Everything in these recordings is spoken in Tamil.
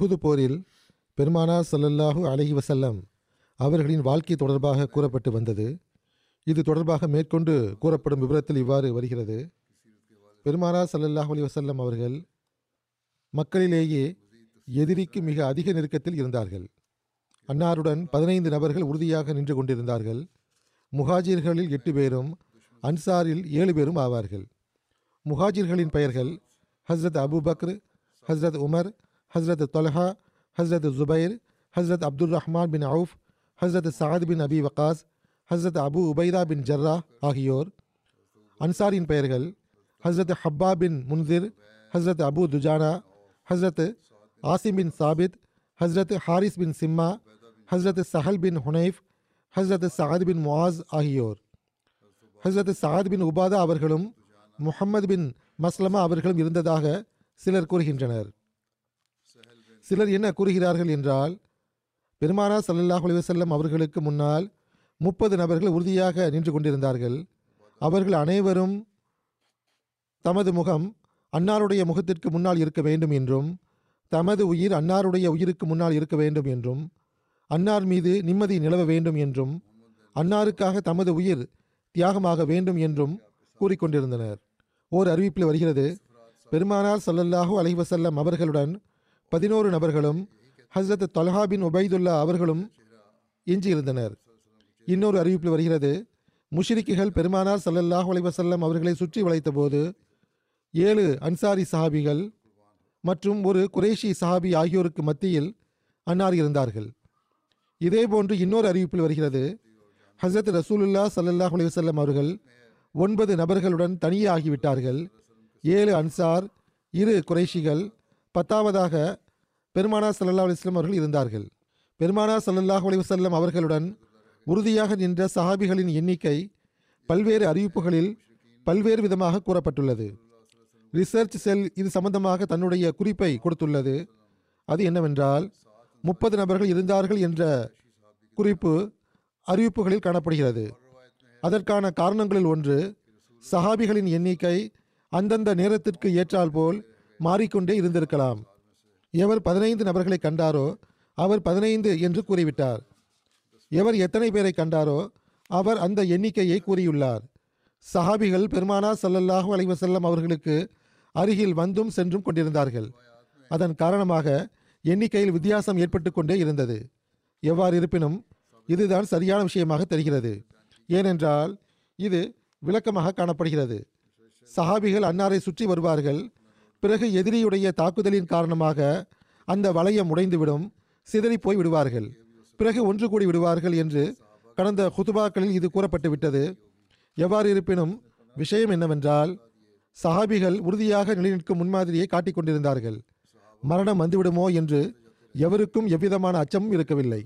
உஹுது போரில் பெருமானார் சல்லல்லாஹூ அலஹி வசல்லம் அவர்களின் வாழ்க்கை தொடர்பாக கூறப்பட்டு வந்தது. இது தொடர்பாக மேற்கொண்டு கூறப்படும் விவரத்தில் இவ்வாறு வருகிறது. பெருமானார் சல்லல்லாஹூ அலி வசல்லம் அவர்கள் மக்களிலேயே எதிரிக்கு மிக அதிக நெருக்கத்தில் இருந்தார்கள். அன்னாருடன் பதினைந்து நபர்கள் உறுதியாக நின்று கொண்டிருந்தார்கள். முஹாஜிர்களில் எட்டு பேரும் அன்சாரில் ஏழு பேரும் ஆவார்கள். முஹாஜிர்களின் பெயர்கள் Hazrat Abu Bakr Hazrat Umar Hazrat Talha Hazrat Zubair Hazrat Abdul Rahman bin Auf Hazrat Saad bin Abi Waqqas Hazrat Abu Ubaida bin Jarrah ஆகியோர் அன்சாரின் பெயர்கள் ஹஸ்ரத் ஹப்பா பின் முன்திர் Hazrat Abu Dujana Hazrat Asim bin Thabit Hazrat Harith bin Simma Hazrat Sahl bin Hunaif Hazrat Saad bin Muadh ஆகியோர் ஹஸ்ரத் சாத் பின் உபாதா அவர்களும் முஹம்மது பின் மஸ்லமா அவர்களும் இருந்ததாக சிலர் கூறுகின்றனர். சிலர் என்ன கூறுகிறார்கள் என்றால் பெருமானா ஸல்லல்லாஹு அலைஹி அவர்களுக்கு முன்னால் முப்பது நபர்கள் உறுதியாக நின்று கொண்டிருந்தார்கள். அவர்கள் அனைவரும் தமது முகம் அன்னாருடைய முகத்திற்கு முன்னால் இருக்க வேண்டும் என்றும் தமது உயிர் அன்னாருடைய உயிருக்கு முன்னால் இருக்க வேண்டும் என்றும் அன்னார் மீது நிம்மதி நிலவ வேண்டும் என்றும் அன்னாருக்காக தமது உயிர் தியாகமாக வேண்டும் என்றும் கூறிக்கொண்டிருந்தனர். ஓர் அறிவிப்பில் வருகிறது பெருமானார் சல்லல்லாஹூ அலைவசல்லம் அவர்களுடன் பதினோரு நபர்களும் ஹஸ்ரத் தொல்ஹா பின் உபைதுல்லா அவர்களும் எஞ்சியிருந்தனர். இன்னொரு அறிவிப்பில் வருகிறது. முஷிரிக்குகள் பெருமானார் சல்லல்லாஹ் அலைவசல்லம் அவர்களை சுற்றி வளைத்தபோது ஏழு அன்சாரி சஹாபிகள் மற்றும் ஒரு குரேஷி சஹாபி ஆகியோருக்கு மத்தியில் அன்னார் இருந்தார்கள். இதேபோன்று இன்னொரு அறிவிப்பில் வருகிறது. ஹசரத் ரசூலுல்லா சல்லல்லாஹ் அலைவசல்லம் அவர்கள் ஒன்பது நபர்களுடன் தனியே ஆகிவிட்டார்கள். ஏழு அன்சார் இரு குறைஷிகள் பத்தாவதாக பெருமானா ஸல்லல்லாஹு அலிஸ்லம் அவர்கள் இருந்தார்கள். பெருமானா சல்லல்லாஹ் அலிவசல்லம் அவர்களுடன் உறுதியாக நின்ற சஹாபிகளின் எண்ணிக்கை பல்வேறு அறிவிப்புகளில் பல்வேறு விதமாக கூறப்பட்டுள்ளது. ரிசர்ச் செல் இது சம்பந்தமாக தன்னுடைய குறிப்பை கொடுத்துள்ளது. அது என்னவென்றால் முப்பது நபர்கள் இருந்தார்கள் என்ற குறிப்பு அறிவிப்புகளில் காணப்படுகிறது. அதற்கான காரணங்களில் ஒன்று சஹாபிகளின் எண்ணிக்கை அந்தந்த நேரத்திற்கு ஏற்றால் போல் மாறிக்கொண்டே இருந்திருக்கலாம். எவர் பதினைந்து நபர்களை கண்டாரோ அவர் பதினைந்து என்று கூறிவிட்டார். எவர் எத்தனை பேரை கண்டாரோ அவர் அந்த எண்ணிக்கையை கூறியுள்ளார். சஹாபிகள் பெருமானா சல்லல்லாஹு அலைவசல்லம் அவர்களுக்கு அருகில் வந்தும் சென்றும் கொண்டிருந்தார்கள். அதன் காரணமாக எண்ணிக்கையில் வித்தியாசம் ஏற்பட்டு கொண்டே இருந்தது. எவ்வாறு இருப்பினும் இதுதான் சரியான விஷயமாக தெரிகிறது. ஏனென்றால் இது விளக்கமாக காணப்படுகிறது. சஹாபிகள் அன்னாரை சுற்றி வருவார்கள். பிறகு எதிரியுடைய தாக்குதலின் காரணமாக அந்த வளையம் உடைந்துவிடும் சிதறிப் போய் விடுவார்கள். பிறகு ஒன்று கூடி விடுவார்கள் என்று கடந்த ஹுதுபாக்களில் இது கூறப்பட்டு விட்டது எவ்வாறு இருப்பினும் விஷயம் என்னவென்றால் சஹாபிகள் உறுதியாக நிலைநிற்கும் முன்மாதிரியை காட்டிக் கொண்டிருந்தார்கள். மரணம் வந்துவிடுமோ என்று எவருக்கும் எவ்விதமான அச்சமும் இருக்கவில்லை.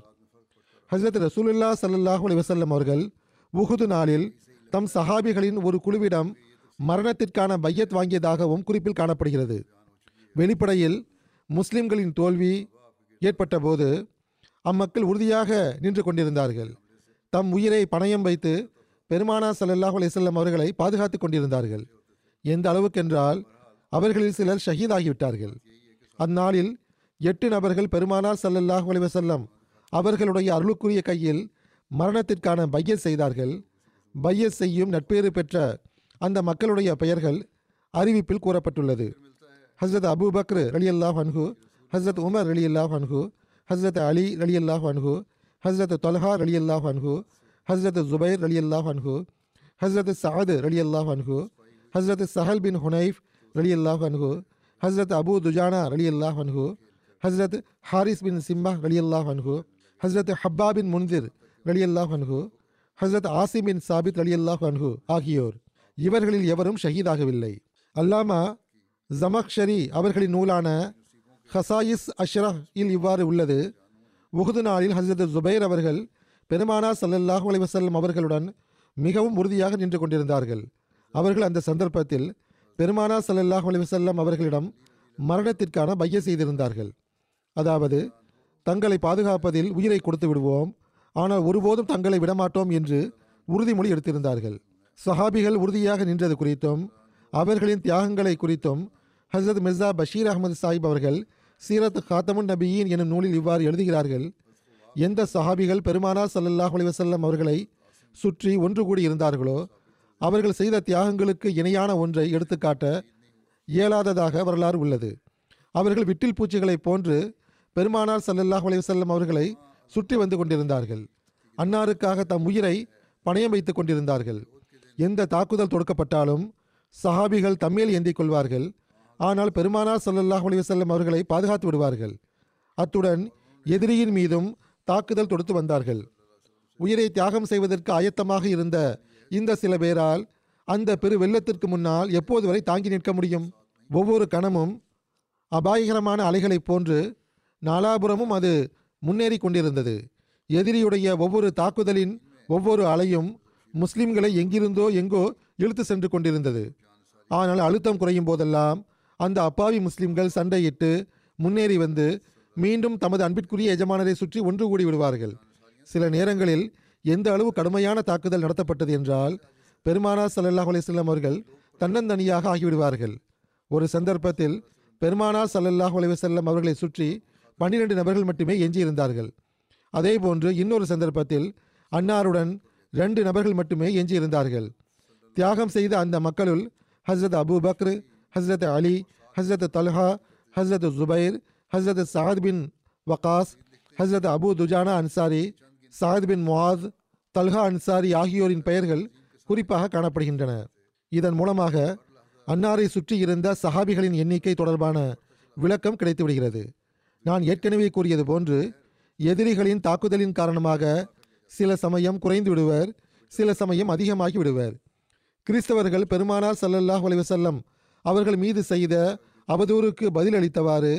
ஹசரத் ரசூலுல்லா சல்லாஹூ அலி வசல்லம் அவர்கள் உஹுது நாளில் தம் சஹாபிகளின் ஒரு குழுவிடம் மரணத்திற்கான பையத் வாங்கியதாகவும் குறிப்பில் காணப்படுகிறது. வெளிப்படையில் முஸ்லிம்களின் தோல்வி ஏற்பட்ட போது அம்மக்கள் உறுதியாக நின்று கொண்டிருந்தார்கள். தம் உயிரை பணயம் வைத்து பெருமானா சல்லாஹ் அலிசல்லம் அவர்களை பாதுகாத்துக் கொண்டிருந்தார்கள். எந்த அளவுக்கென்றால் அவர்களில் சிலர் ஷஹீதாகிவிட்டார்கள். அந்நாளில் எட்டு நபர்கள் பெருமானார் சல்லல்லாஹ் அலிவசல்லம் அவர்களுடைய அருளுக்குரிய கையில் மரணத்திற்கான பைய செய்தார்கள். பைய செய்யும் நட்பேறு பெற்ற அந்த மக்களுடைய பெயர்கள் அறிவிப்பில் கூறப்பட்டுள்ளது ஹஸ்ரத் அபூ பக்ர் ரலி அல்லாஹ் அன்ஹு ஹஸ்ரத் உமர் அலி அல்லாஹ் அன்ஹு ஹஸ்ரத் அலி ரலி அல்லாஹ் அன்ஹு ஹஸ்ரத் தொல்ஹா ரலி அல்லாஹ் அன்ஹு ஹஸ்ரத் ஜுபைர் அலி அல்லாஹ் அன்ஹு ஹஸ்ரத் சஅத் ரலி அல்லாஹ் அன்ஹு ஹஸ்ரத் சஹல் பின் ஹுனைஃப் ரலி அல்லாஹ் அன்ஹு ஹஸ்ரத் அபு துஜானா அலி அல்லாஹ் அன்ஹு ஹஸ்ரத் ஹாரிஸ் பின் சிம்மா ரலி அல்லாஹ் அன்ஹு ஹஸ்ரத் ஹப்பா பின் முன்திர் ரலி அல்லாஹ் அன்ஹு ஹஸ்ரத் ஆசிம் பின் சாபித் அலி அல்லாஹ் அன்ஹு ஆகியோர் இவர்களில் எவரும் ஷஹீதாகவில்லை. அல்லாமா ஜமக்ஷரி அவர்களின் நூலான ஹசாயிஸ் அஷ்ரஹ் இல் இவ்வாறு உள்ளது. உகுது நாளில் ஹசரத் ஜுபைர் அவர்கள் பெருமானா சல்லல்லாஹ் அலைஹி வஸல்லம் அவர்களுடன் மிகவும் உறுதியாக நின்று கொண்டிருந்தார்கள். அவர்கள் அந்த சந்தர்ப்பத்தில் பெருமானா ஸல்லல்லாஹு அலைஹி வஸல்லம் அவர்களிடம் மரணத்திற்கான பைய செய்திருந்தார்கள். அதாவது தங்களை பாதுகாப்பதில் உயிரை கொடுத்து விடுவோம் ஆனால் ஒருபோதும் தங்களை விடமாட்டோம் என்று உறுதிமொழி எடுத்திருந்தார்கள். சஹாபிகள் உறுதியாக நின்றது குறித்தும் அவர்களின் தியாகங்களை குறித்தும் ஹசரத் மிர்சா பஷீர் அகமது சாஹிப் அவர்கள் சீரத் காத்தமுன் நபியின் எனும் நூலில் இவ்வாறு எழுதுகிறார்கள். எந்த சஹாபிகள் பெருமானா சல்லல்லாஹ் அலிவசல்லம் அவர்களை சுற்றி ஒன்று கூடி இருந்தார்களோ அவர்கள் செய்த தியாகங்களுக்கு இணையான ஒன்றை எடுத்துக்காட்ட இயலாததாக வரலாறு உள்ளது. அவர்கள் விட்டில் பூச்சிகளைப் போன்று பெருமானார் சல்லல்லாஹ் அலிவசல்லம் அவர்களை சுற்றி வந்து கொண்டிருந்தார்கள். அன்னாருக்காக தம் உயிரை பணயம் வைத்துக் கொண்டிருந்தார்கள். எந்த தாக்குதல் தொடுக்கப்பட்டாலும் சஹாபிகள் தம்மேல் ஏந்திக் கொள்வார்கள். ஆனால் பெருமானார் சல்லல்லாஹ் அலிவசல்லம் அவர்களை பாதுகாத்து விடுவார்கள். அத்துடன் எதிரியின் மீதும் தாக்குதல் தொடுத்து வந்தார்கள். உயிரை தியாகம் செய்வதற்கு ஆயத்தமாக இருந்த இந்த சில பேரால் அந்த பெரு வெள்ளத்திற்கு முன்னால் எப்போது வரை தாங்கி நிற்க முடியும்? ஒவ்வொரு கணமும் அபாயகரமான அலைகளைப் போன்று நாலாபுரமும் அது முன்னேறி கொண்டிருந்தது. எதிரியுடைய ஒவ்வொரு தாக்குதலின் ஒவ்வொரு அலையும் முஸ்லிம்களை எங்கிருந்தோ எங்கோ இழுத்து சென்று கொண்டிருந்தது. ஆனால் அழுத்தம் குறையும் போதெல்லாம் அந்த அப்பாவி முஸ்லிம்கள் சண்டையிட்டு முன்னேறி வந்து மீண்டும் தமது அன்பிற்குரிய எஜமானரை சுற்றி ஒன்று கூடி விடுவார்கள். சில நேரங்களில் எந்த அளவு கடுமையான தாக்குதல் நடத்தப்பட்டது என்றால் பெருமானா ஸல்லல்லாஹு அலைஹி அவர்கள் தன்னந்தனியாக ஆகிவிடுவார்கள். ஒரு சந்தர்ப்பத்தில் பெருமானா சல்லல்லாஹ் அலிவசல்லம் அவர்களை சுற்றி பன்னிரண்டு நபர்கள் மட்டுமே எஞ்சியிருந்தார்கள். அதேபோன்று இன்னொரு சந்தர்ப்பத்தில் அன்னாருடன் ரெண்டு நபர்கள் மட்டுமே எஞ்சியிருந்தார்கள். தியாகம் செய்த அந்த மக்களுள் Hazrat Abu Bakr Hazrat Ali Hazrat Talha Hazrat Zubair Hazrat Saad bin Waqqas Hazrat Abu Dujana Ansari Saad bin Muadh Talha Ansari ஆகியோரின் பெயர்கள் குறிப்பாக காணப்படுகின்றன. இதன் மூலமாக அன்னாரை சுற்றி இருந்த சஹாபிகளின் எண்ணிக்கை தொடர்பான விளக்கம் கிடைத்து விடுகிறது நான் ஏற்கனவே கூறியது போன்று எதிரிகளின் தாக்குதலின் காரணமாக சில சமயம் குறைந்து விடுவர் சில சமயம் அதிகமாகி விடுவர். கிறிஸ்தவர்கள் பெருமானார் சல்லல்லாஹ் செல்லம் அவர்கள் மீது செய்த அவதூறுக்கு பதிலளித்தவாறு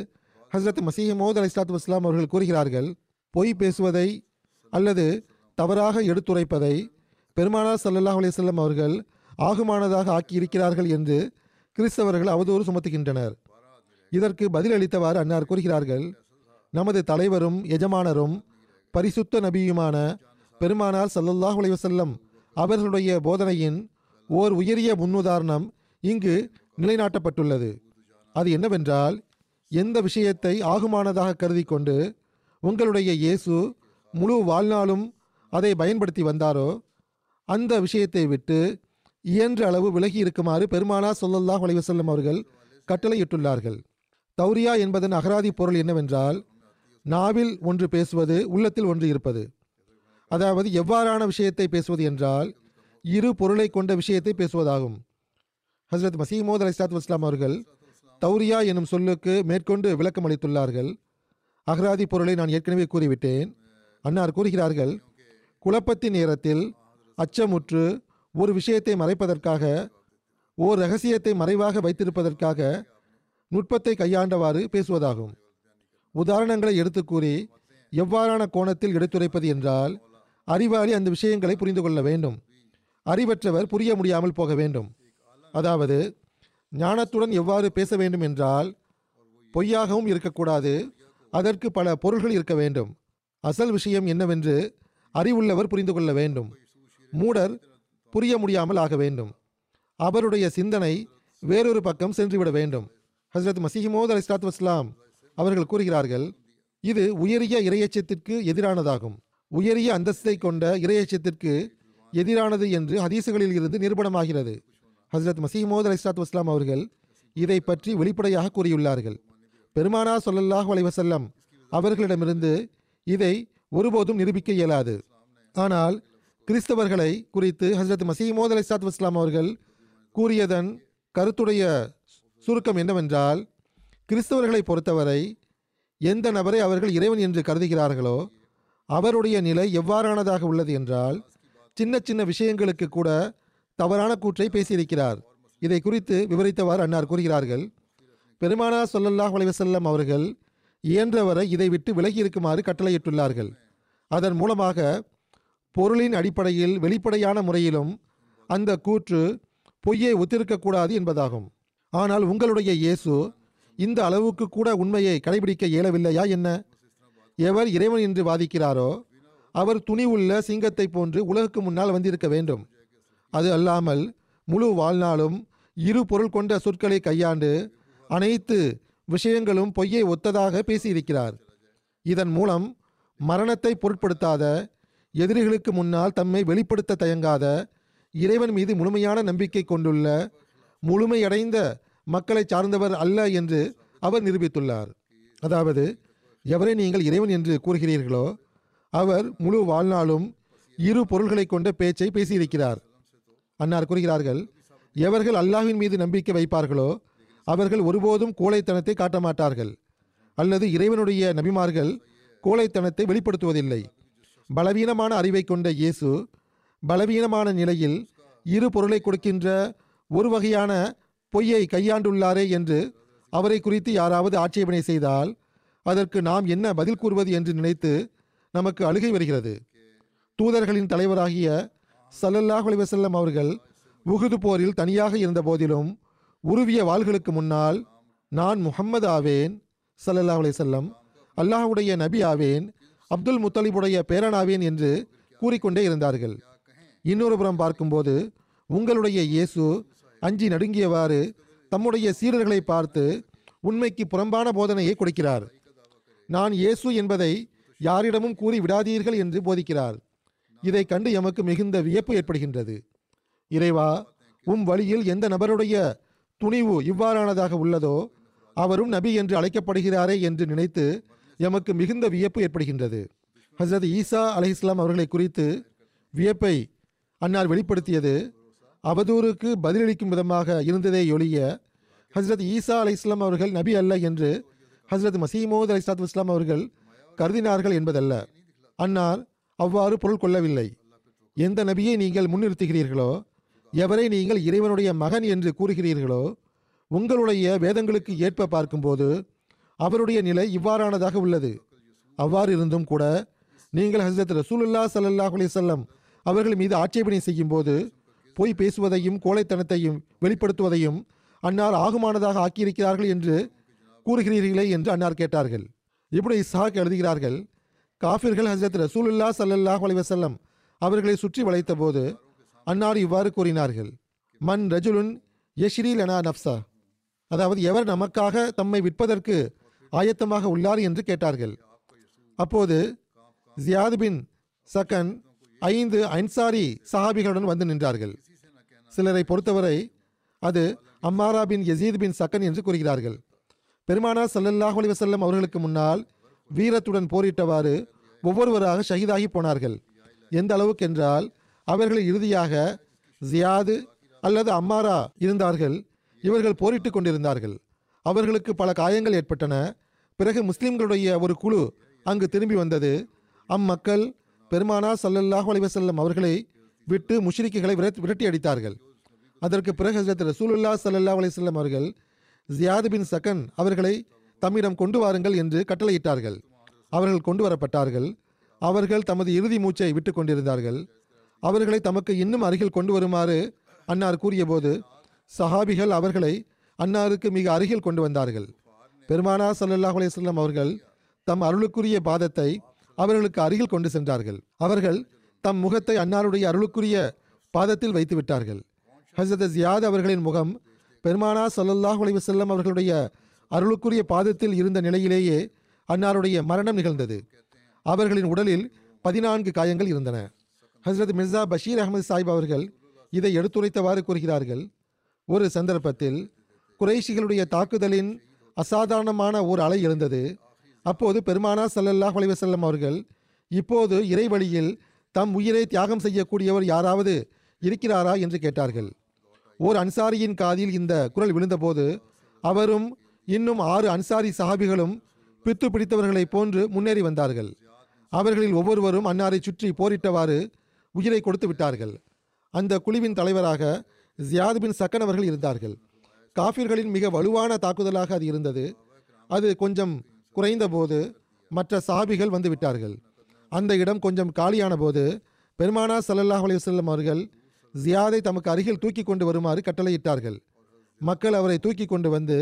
ஹஸ்ரத் மசீஹமோத் அலி இஸ்லாத்து வஸ்லாம் அவர்கள் கூறுகிறார்கள் பொய் பேசுவதை அல்லது தவறாக எடுத்துரைப்பதை பெருமானார் சல்லல்லாஹ் செல்லம் அவர்கள் ஆகுமானதாக ஆக்கியிருக்கிறார்கள் என்று கிறிஸ்தவர்கள் அவதூறு சுமத்துகின்றனர். இதற்கு பதிலளித்தவாறு அன்னார் கூறுகிறார்கள் நமது தலைவரும் எஜமானரும் பரிசுத்த நபியுமான பெருமானார் சல்லல்லாஹ் அலைஹி அவர்களுடைய போதனையின் ஓர் உயரிய முன்னுதாரணம் இங்கு நிலைநாட்டப்பட்டுள்ளது. அது என்னவென்றால் எந்த விஷயத்தை ஆகுமானதாக கருதி கொண்டு உங்களுடைய இயேசு முழு வாழ்நாளும் அதை பயன்படுத்தி வந்தாரோ அந்த விஷயத்தை விட்டு இயன்ற அளவு விலகி இருக்குமாறு பெருமானா சொல்லல்லாஹ் அலைஹி அவர்கள் கட்டளையிட்டுள்ளார்கள். தௌரியா என்பதன் அகராதி பொருள் என்னவென்றால் நாவில் ஒன்று பேசுவது உள்ளத்தில் ஒன்று இருப்பது. அதாவது எவ்வாறான விஷயத்தை பேசுவது என்றால் இரு பொருளை கொண்ட விஷயத்தை பேசுவதாகும். ஹஸ்ரத் மசீமோத் அலி இஸ்லாத்து வஸ்லாம் அவர்கள் தௌரியா எனும் சொல்லுக்கு மேற்கொண்டு விளக்கம் அளித்துள்ளார்கள். அகராதி பொருளை நான் ஏற்கனவே கூறிவிட்டேன். அன்னார் கூறுகிறார்கள் குழப்பத்தின் நேரத்தில் அச்சமுற்று ஒரு விஷயத்தை மறைப்பதற்காக ஓர் ரகசியத்தை மறைவாக வைத்திருப்பதற்காக நுட்பத்தை கையாண்டவாறு பேசுவதாகும். உதாரணங்களை எடுத்து கூறி எவ்வாறான கோணத்தில் எடுத்துரைப்பது என்றால் அறிவாளி அந்த விஷயங்களை புரிந்து கொள்ள வேண்டும். அறிவற்றவர் புரிய முடியாமல் போக வேண்டும். அதாவது ஞானத்துடன் எவ்வாறு பேச வேண்டும் என்றால் பொய்யாகவும் இருக்கக்கூடாது. அதற்கு பல பொருள்கள் இருக்க வேண்டும். அசல் விஷயம் என்னவென்று அறிவுள்ளவர் புரிந்து கொள்ள வேண்டும். மூடர் புரிய முடியாமல் ஆக வேண்டும். அவருடைய சிந்தனை வேறொரு பக்கம் சென்றுவிட வேண்டும். ஹசரத் மசிஹிமோத் அலி இஸ்லாத்து வஸ்லாம் அவர்கள் கூறுகிறார்கள் இது உயரிய இரையச்சத்திற்கு எதிரானதாகும். உயரிய அந்தஸ்தை கொண்ட இரையச்சத்திற்கு எதிரானது என்று ஹதீசுகளில் இருந்து நிரூபணமாகிறது. ஹசரத் மசீமோத் அலி வஸ்லாம் அவர்கள் இதை பற்றி வெளிப்படையாக கூறியுள்ளார்கள். பெருமானா சொல்லல்லாஹ் அலைவசல்லம் அவர்களிடமிருந்து இதை ஒருபோதும் நிரூபிக்க இயலாது. ஆனால் கிறிஸ்தவர்களை குறித்து ஹசரத் மசீமோத் அலி இஸ்லாத்து வஸ்லாம் அவர்கள் கூறியதன் கருத்துடைய சுருக்கம் என்னவென்றால் கிறிஸ்தவர்களை பொறுத்தவரை எந்த நபரை அவர்கள் இறைவன் என்று கருதுகிறார்களோ அவருடைய நிலை எவ்வாறானதாக உள்ளது என்றால் சின்ன சின்ன விஷயங்களுக்கு கூட தவறான கூற்றை பேசியிருக்கிறார். இதை குறித்து விவரித்தவாறு அன்னார் கூறுகிறார்கள் பெருமானா சொல்லல்லாஹ் அலைவசல்லம் அவர்கள் இயன்றவரை இதை விட்டு விலகி இருக்குமாறு கட்டளையிட்டுள்ளார்கள். அதன் மூலமாக பொருளின் அடிப்படையில் வெளிப்படையான முறையிலும் அந்த கூற்று பொய்யை ஒத்திருக்கக்கூடாது என்பதாகும். ஆனால் உங்களுடைய இயேசு இந்த அளவுக்கு கூட உண்மையை கடைபிடிக்க இயலவில்லையா என்ன? எவர் இறைவன் என்று வாதிக்கிறாரோ அவர் துணிவுள்ள சிங்கத்தை போன்று உலகுக்கு முன்னால் வந்திருக்க வேண்டும். அது அல்லாமல் முழு வாழ்நாளும் இரு பொருள் கொண்ட சொற்களை கையாண்டு அனைத்து விஷயங்களும் பொய்யை ஒத்ததாக பேசியிருக்கிறார். இதன் மூலம் மரணத்தை பொருட்படுத்தாத எதிரிகளுக்கு முன்னால் தம்மை வெளிப்படுத்த தயங்காத இறைவன் மீது முழுமையான நம்பிக்கை கொண்டுள்ள முழுமையடைந்த மக்களை சார்ந்தவர் அல்ல என்று அவர் நிரூபித்துள்ளார். அதாவது எவரை நீங்கள் இறைவன் என்று கூறுகிறீர்களோ அவர் முழு வாழ்நாளும் இரு பொருள்களை கொண்ட பேச்சை பேசியிருக்கிறார். அன்னார் கூறுகிறார்கள் எவர்கள் அல்லாஹின் மீது நம்பிக்கை வைப்பார்களோ அவர்கள் ஒருபோதும் கோழைத்தனத்தை காட்ட மாட்டார்கள் அல்லது இறைவனுடைய நபிமார்கள் கோழைத்தனத்தை வெளிப்படுத்துவதில்லை. பலவீனமான அறிவை கொண்ட இயேசு பலவீனமான நிலையில் இரு பொருளை கொடுக்கின்ற ஒரு வகையான பொய்யை கையாண்டுள்ளாரே என்று அவரை குறித்து யாராவது ஆட்சேபனை செய்தால் அதற்கு நாம் என்ன பதில் கூறுவது என்று நினைத்து நமக்கு அழுகை வருகிறது. தூதர்களின் தலைவராகிய சல்லல்லாஹ் அலிவசல்லம் அவர்கள் உகுது போரில் தனியாக இருந்த போதிலும் உருவிய வாள்களுக்கு முன்னால் நான் முகம்மது ஆவேன் சல்லல்லாஹ் அலிசல்லம் அல்லாஹுடைய நபி ஆவேன் அப்துல் முத்தலிபுடைய பேரனாவேன் என்று கூறிக்கொண்டே இருந்தார்கள். இன்னொரு புறம் பார்க்கும்போது உங்களுடைய இயேசு அஞ்சி நடுங்கியவாறு தம்முடைய சீடர்களை பார்த்து உண்மைக்கு புறம்பான போதனையை கொடுக்கிறார். நான் இயேசு என்பதை யாரிடமும் கூறி விடாதீர்கள் என்று போதிக்கிறார். இதை கண்டு எமக்கு மிகுந்த வியப்பு ஏற்படுகின்றது. இறைவா உம் வழியில் எந்த நபருடைய துணிவு இவ்வாறானதாக உள்ளதோ அவரும் நபி என்று அழைக்கப்படுகிறாரே என்று நினைத்து எமக்கு மிகுந்த வியப்பு ஏற்படுகின்றது. ஹசரத் ஈசா அலைஹிஸ்லாம் அவர்களை குறித்து வியப்பை அன்னார் வெளிப்படுத்தியது அவதூறுக்கு பதிலளிக்கும் விதமாக இருந்ததே ஒழிய ஹசரத் ஈசா அலி இஸ்லாம் அவர்கள் நபி அல்ல என்று ஹசரத் மசீமோத் அலி சாத் இஸ்லாம் அவர்கள் கருதினார்கள் என்பதல்ல. அன்னார் அவ்வாறு பொருள் கொள்ளவில்லை. எந்த நபியை நீங்கள் முன்னிறுத்துகிறீர்களோ எவரை நீங்கள் இறைவனுடைய மகன் என்று கூறுகிறீர்களோ உங்களுடைய வேதங்களுக்கு ஏற்ப பார்க்கும்போது அவருடைய நிலை இவ்வாறானதாக உள்ளது. அவ்வாறு இருந்தும் கூட நீங்கள் ஹசரத் ரசூலுல்லா சல்லாஹ் அலிசல்லம் அவர்கள் மீது ஆட்சேபனை செய்யும் போது பொய் பேசுவதையும் கோழைத்தனத்தையும் வெளிப்படுத்துவதையும் அன்னார் ஆகுமானதாக ஆக்கியிருக்கிறார்கள் என்று கூறுகிறீர்களே என்று அன்னார் கேட்டார்கள். இப்படி இஸ்ஹாக் எழுதுகிறார்கள் காஃபிர்கள் ஹசரத் ரசூலுல்லா சல்லல்லாஹ் அலைவசல்லம் அவர்களை சுற்றி வளைத்த போது அன்னார் இவ்வாறு கூறினார்கள் மன் ரஜுலுன் யஷ்ரீல் லனா நப்சா அதாவது எவர் நமக்காக தம்மை விற்பதற்கு ஆயத்தமாக உள்ளார் என்று கேட்டார்கள். அப்போது ஜியாத் பின் சக்கன் ஐந்து அன்சாரி சஹாபிகளுடன் வந்து நின்றார்கள். சிலரை பொறுத்தவரை அது அம்மாரா பின் யசீத் பின் சக்கன் என்று கூறுகிறார்கள். பெருமானா சல்லல்லாஹ் அலி வசல்லம் அவர்களுக்கு முன்னால் வீரத்துடன் போரிட்டவாறு ஒவ்வொருவராக ஷஹீதாகி போனார்கள். எந்த அளவுக்கு என்றால் அவர்கள் இறுதியாக ஜியாது அல்லது அம்மாரா இருந்தார்கள். இவர்கள் போரிட்டு கொண்டிருந்தார்கள். அவர்களுக்கு பல காயங்கள் ஏற்பட்டன. பிறகு முஸ்லிம்களுடைய ஒரு குழு அங்கு திரும்பி வந்தது. அம்மக்கள் பெருமானா சல்லல்லாஹ் அலிவசல்லம் அவர்களை விட்டு முஷ்ரிக்குகளை விரட் விரட்டி அடித்தார்கள் அதற்கு பிறகு ஹசரத் ரசூலுல்லா ஸல்லல்லாஹு அலைஹி அவர்கள் ஜியாது பின் சக்கன் அவர்களை தம்மிடம் கொண்டு வாருங்கள் என்று கட்டளையிட்டார்கள். அவர்கள் கொண்டு வரப்பட்டார்கள். அவர்கள் தமது இறுதி மூச்சை விட்டு கொண்டிருந்தார்கள். அவர்களை தமக்கு இன்னும் அருகில் கொண்டு வருமாறு அன்னார் கூறியபோது சஹாபிகள் அவர்களை அன்னாருக்கு மிக அருகில் கொண்டு வந்தார்கள். பெருமானா சல்லாஹ் அலையம் அவர்கள் தம் அருளுக்குரிய பாதத்தை அவர்களுக்கு அருகில் கொண்டு சென்றார்கள். அவர்கள் தம் முகத்தை அன்னாருடைய அருளுக்குரிய பாதத்தில் வைத்து விட்டார்கள் ஹசரத் ஜியாத் அவர்களின் முகம் பெருமானா சல்லல்லாஹ் உலைவு செல்லம் அவர்களுடைய அருளுக்குரிய பாதத்தில் இருந்த நிலையிலேயே அன்னாருடைய மரணம் நிகழ்ந்தது. அவர்களின் உடலில் பதினான்கு காயங்கள் இருந்தன. ஹஸ்ரத் மிர்சா பஷீர் அகமது சாஹிப் அவர்கள் இதை எடுத்துரைத்தவாறு கூறுகிறார்கள். ஒரு சந்தர்ப்பத்தில் குறைஷிகளுடைய தாக்குதலின் அசாதாரணமான ஒரு அலை எழுந்தது. அப்போது பெருமானா சல்லல்லாஹ் அலைஹி அவர்கள் இப்போது இறைவழியில் தம் உயிரை தியாகம் செய்யக்கூடியவர் யாராவது இருக்கிறாரா? என்று கேட்டார்கள். ஓர் அன்சாரியின் காதில் இந்த குரல் விழுந்தபோது அவரும் இன்னும் ஆறு அன்சாரி சஹாபிகளும் பித்து பிடித்தவர்களைப் போன்று முன்னேறி வந்தார்கள். அவர்களில் ஒவ்வொருவரும் அன்னாரை சுற்றி போரிட்டவாறு உயிரை கொடுத்து விட்டார்கள். அந்த குழுவின் தலைவராக ஜியாத் பின் சக்கன் அவர்கள் இருந்தார்கள். காஃபிர்களின் மிக வலுவான தாக்குதலாக அது இருந்தது. அது கொஞ்சம் குறைந்தபோது மற்ற சாபிகள் வந்து விட்டார்கள். அந்த இடம் கொஞ்சம் காலியான போது பெருமானா சல்லல்லாஹ் அலையுசல்லம் அவர்கள் ஜியாதை தமக்கு அருகில் தூக்கி கொண்டு வருமாறு கட்டளையிட்டார்கள். மக்கள் அவரை தூக்கி கொண்டு வந்து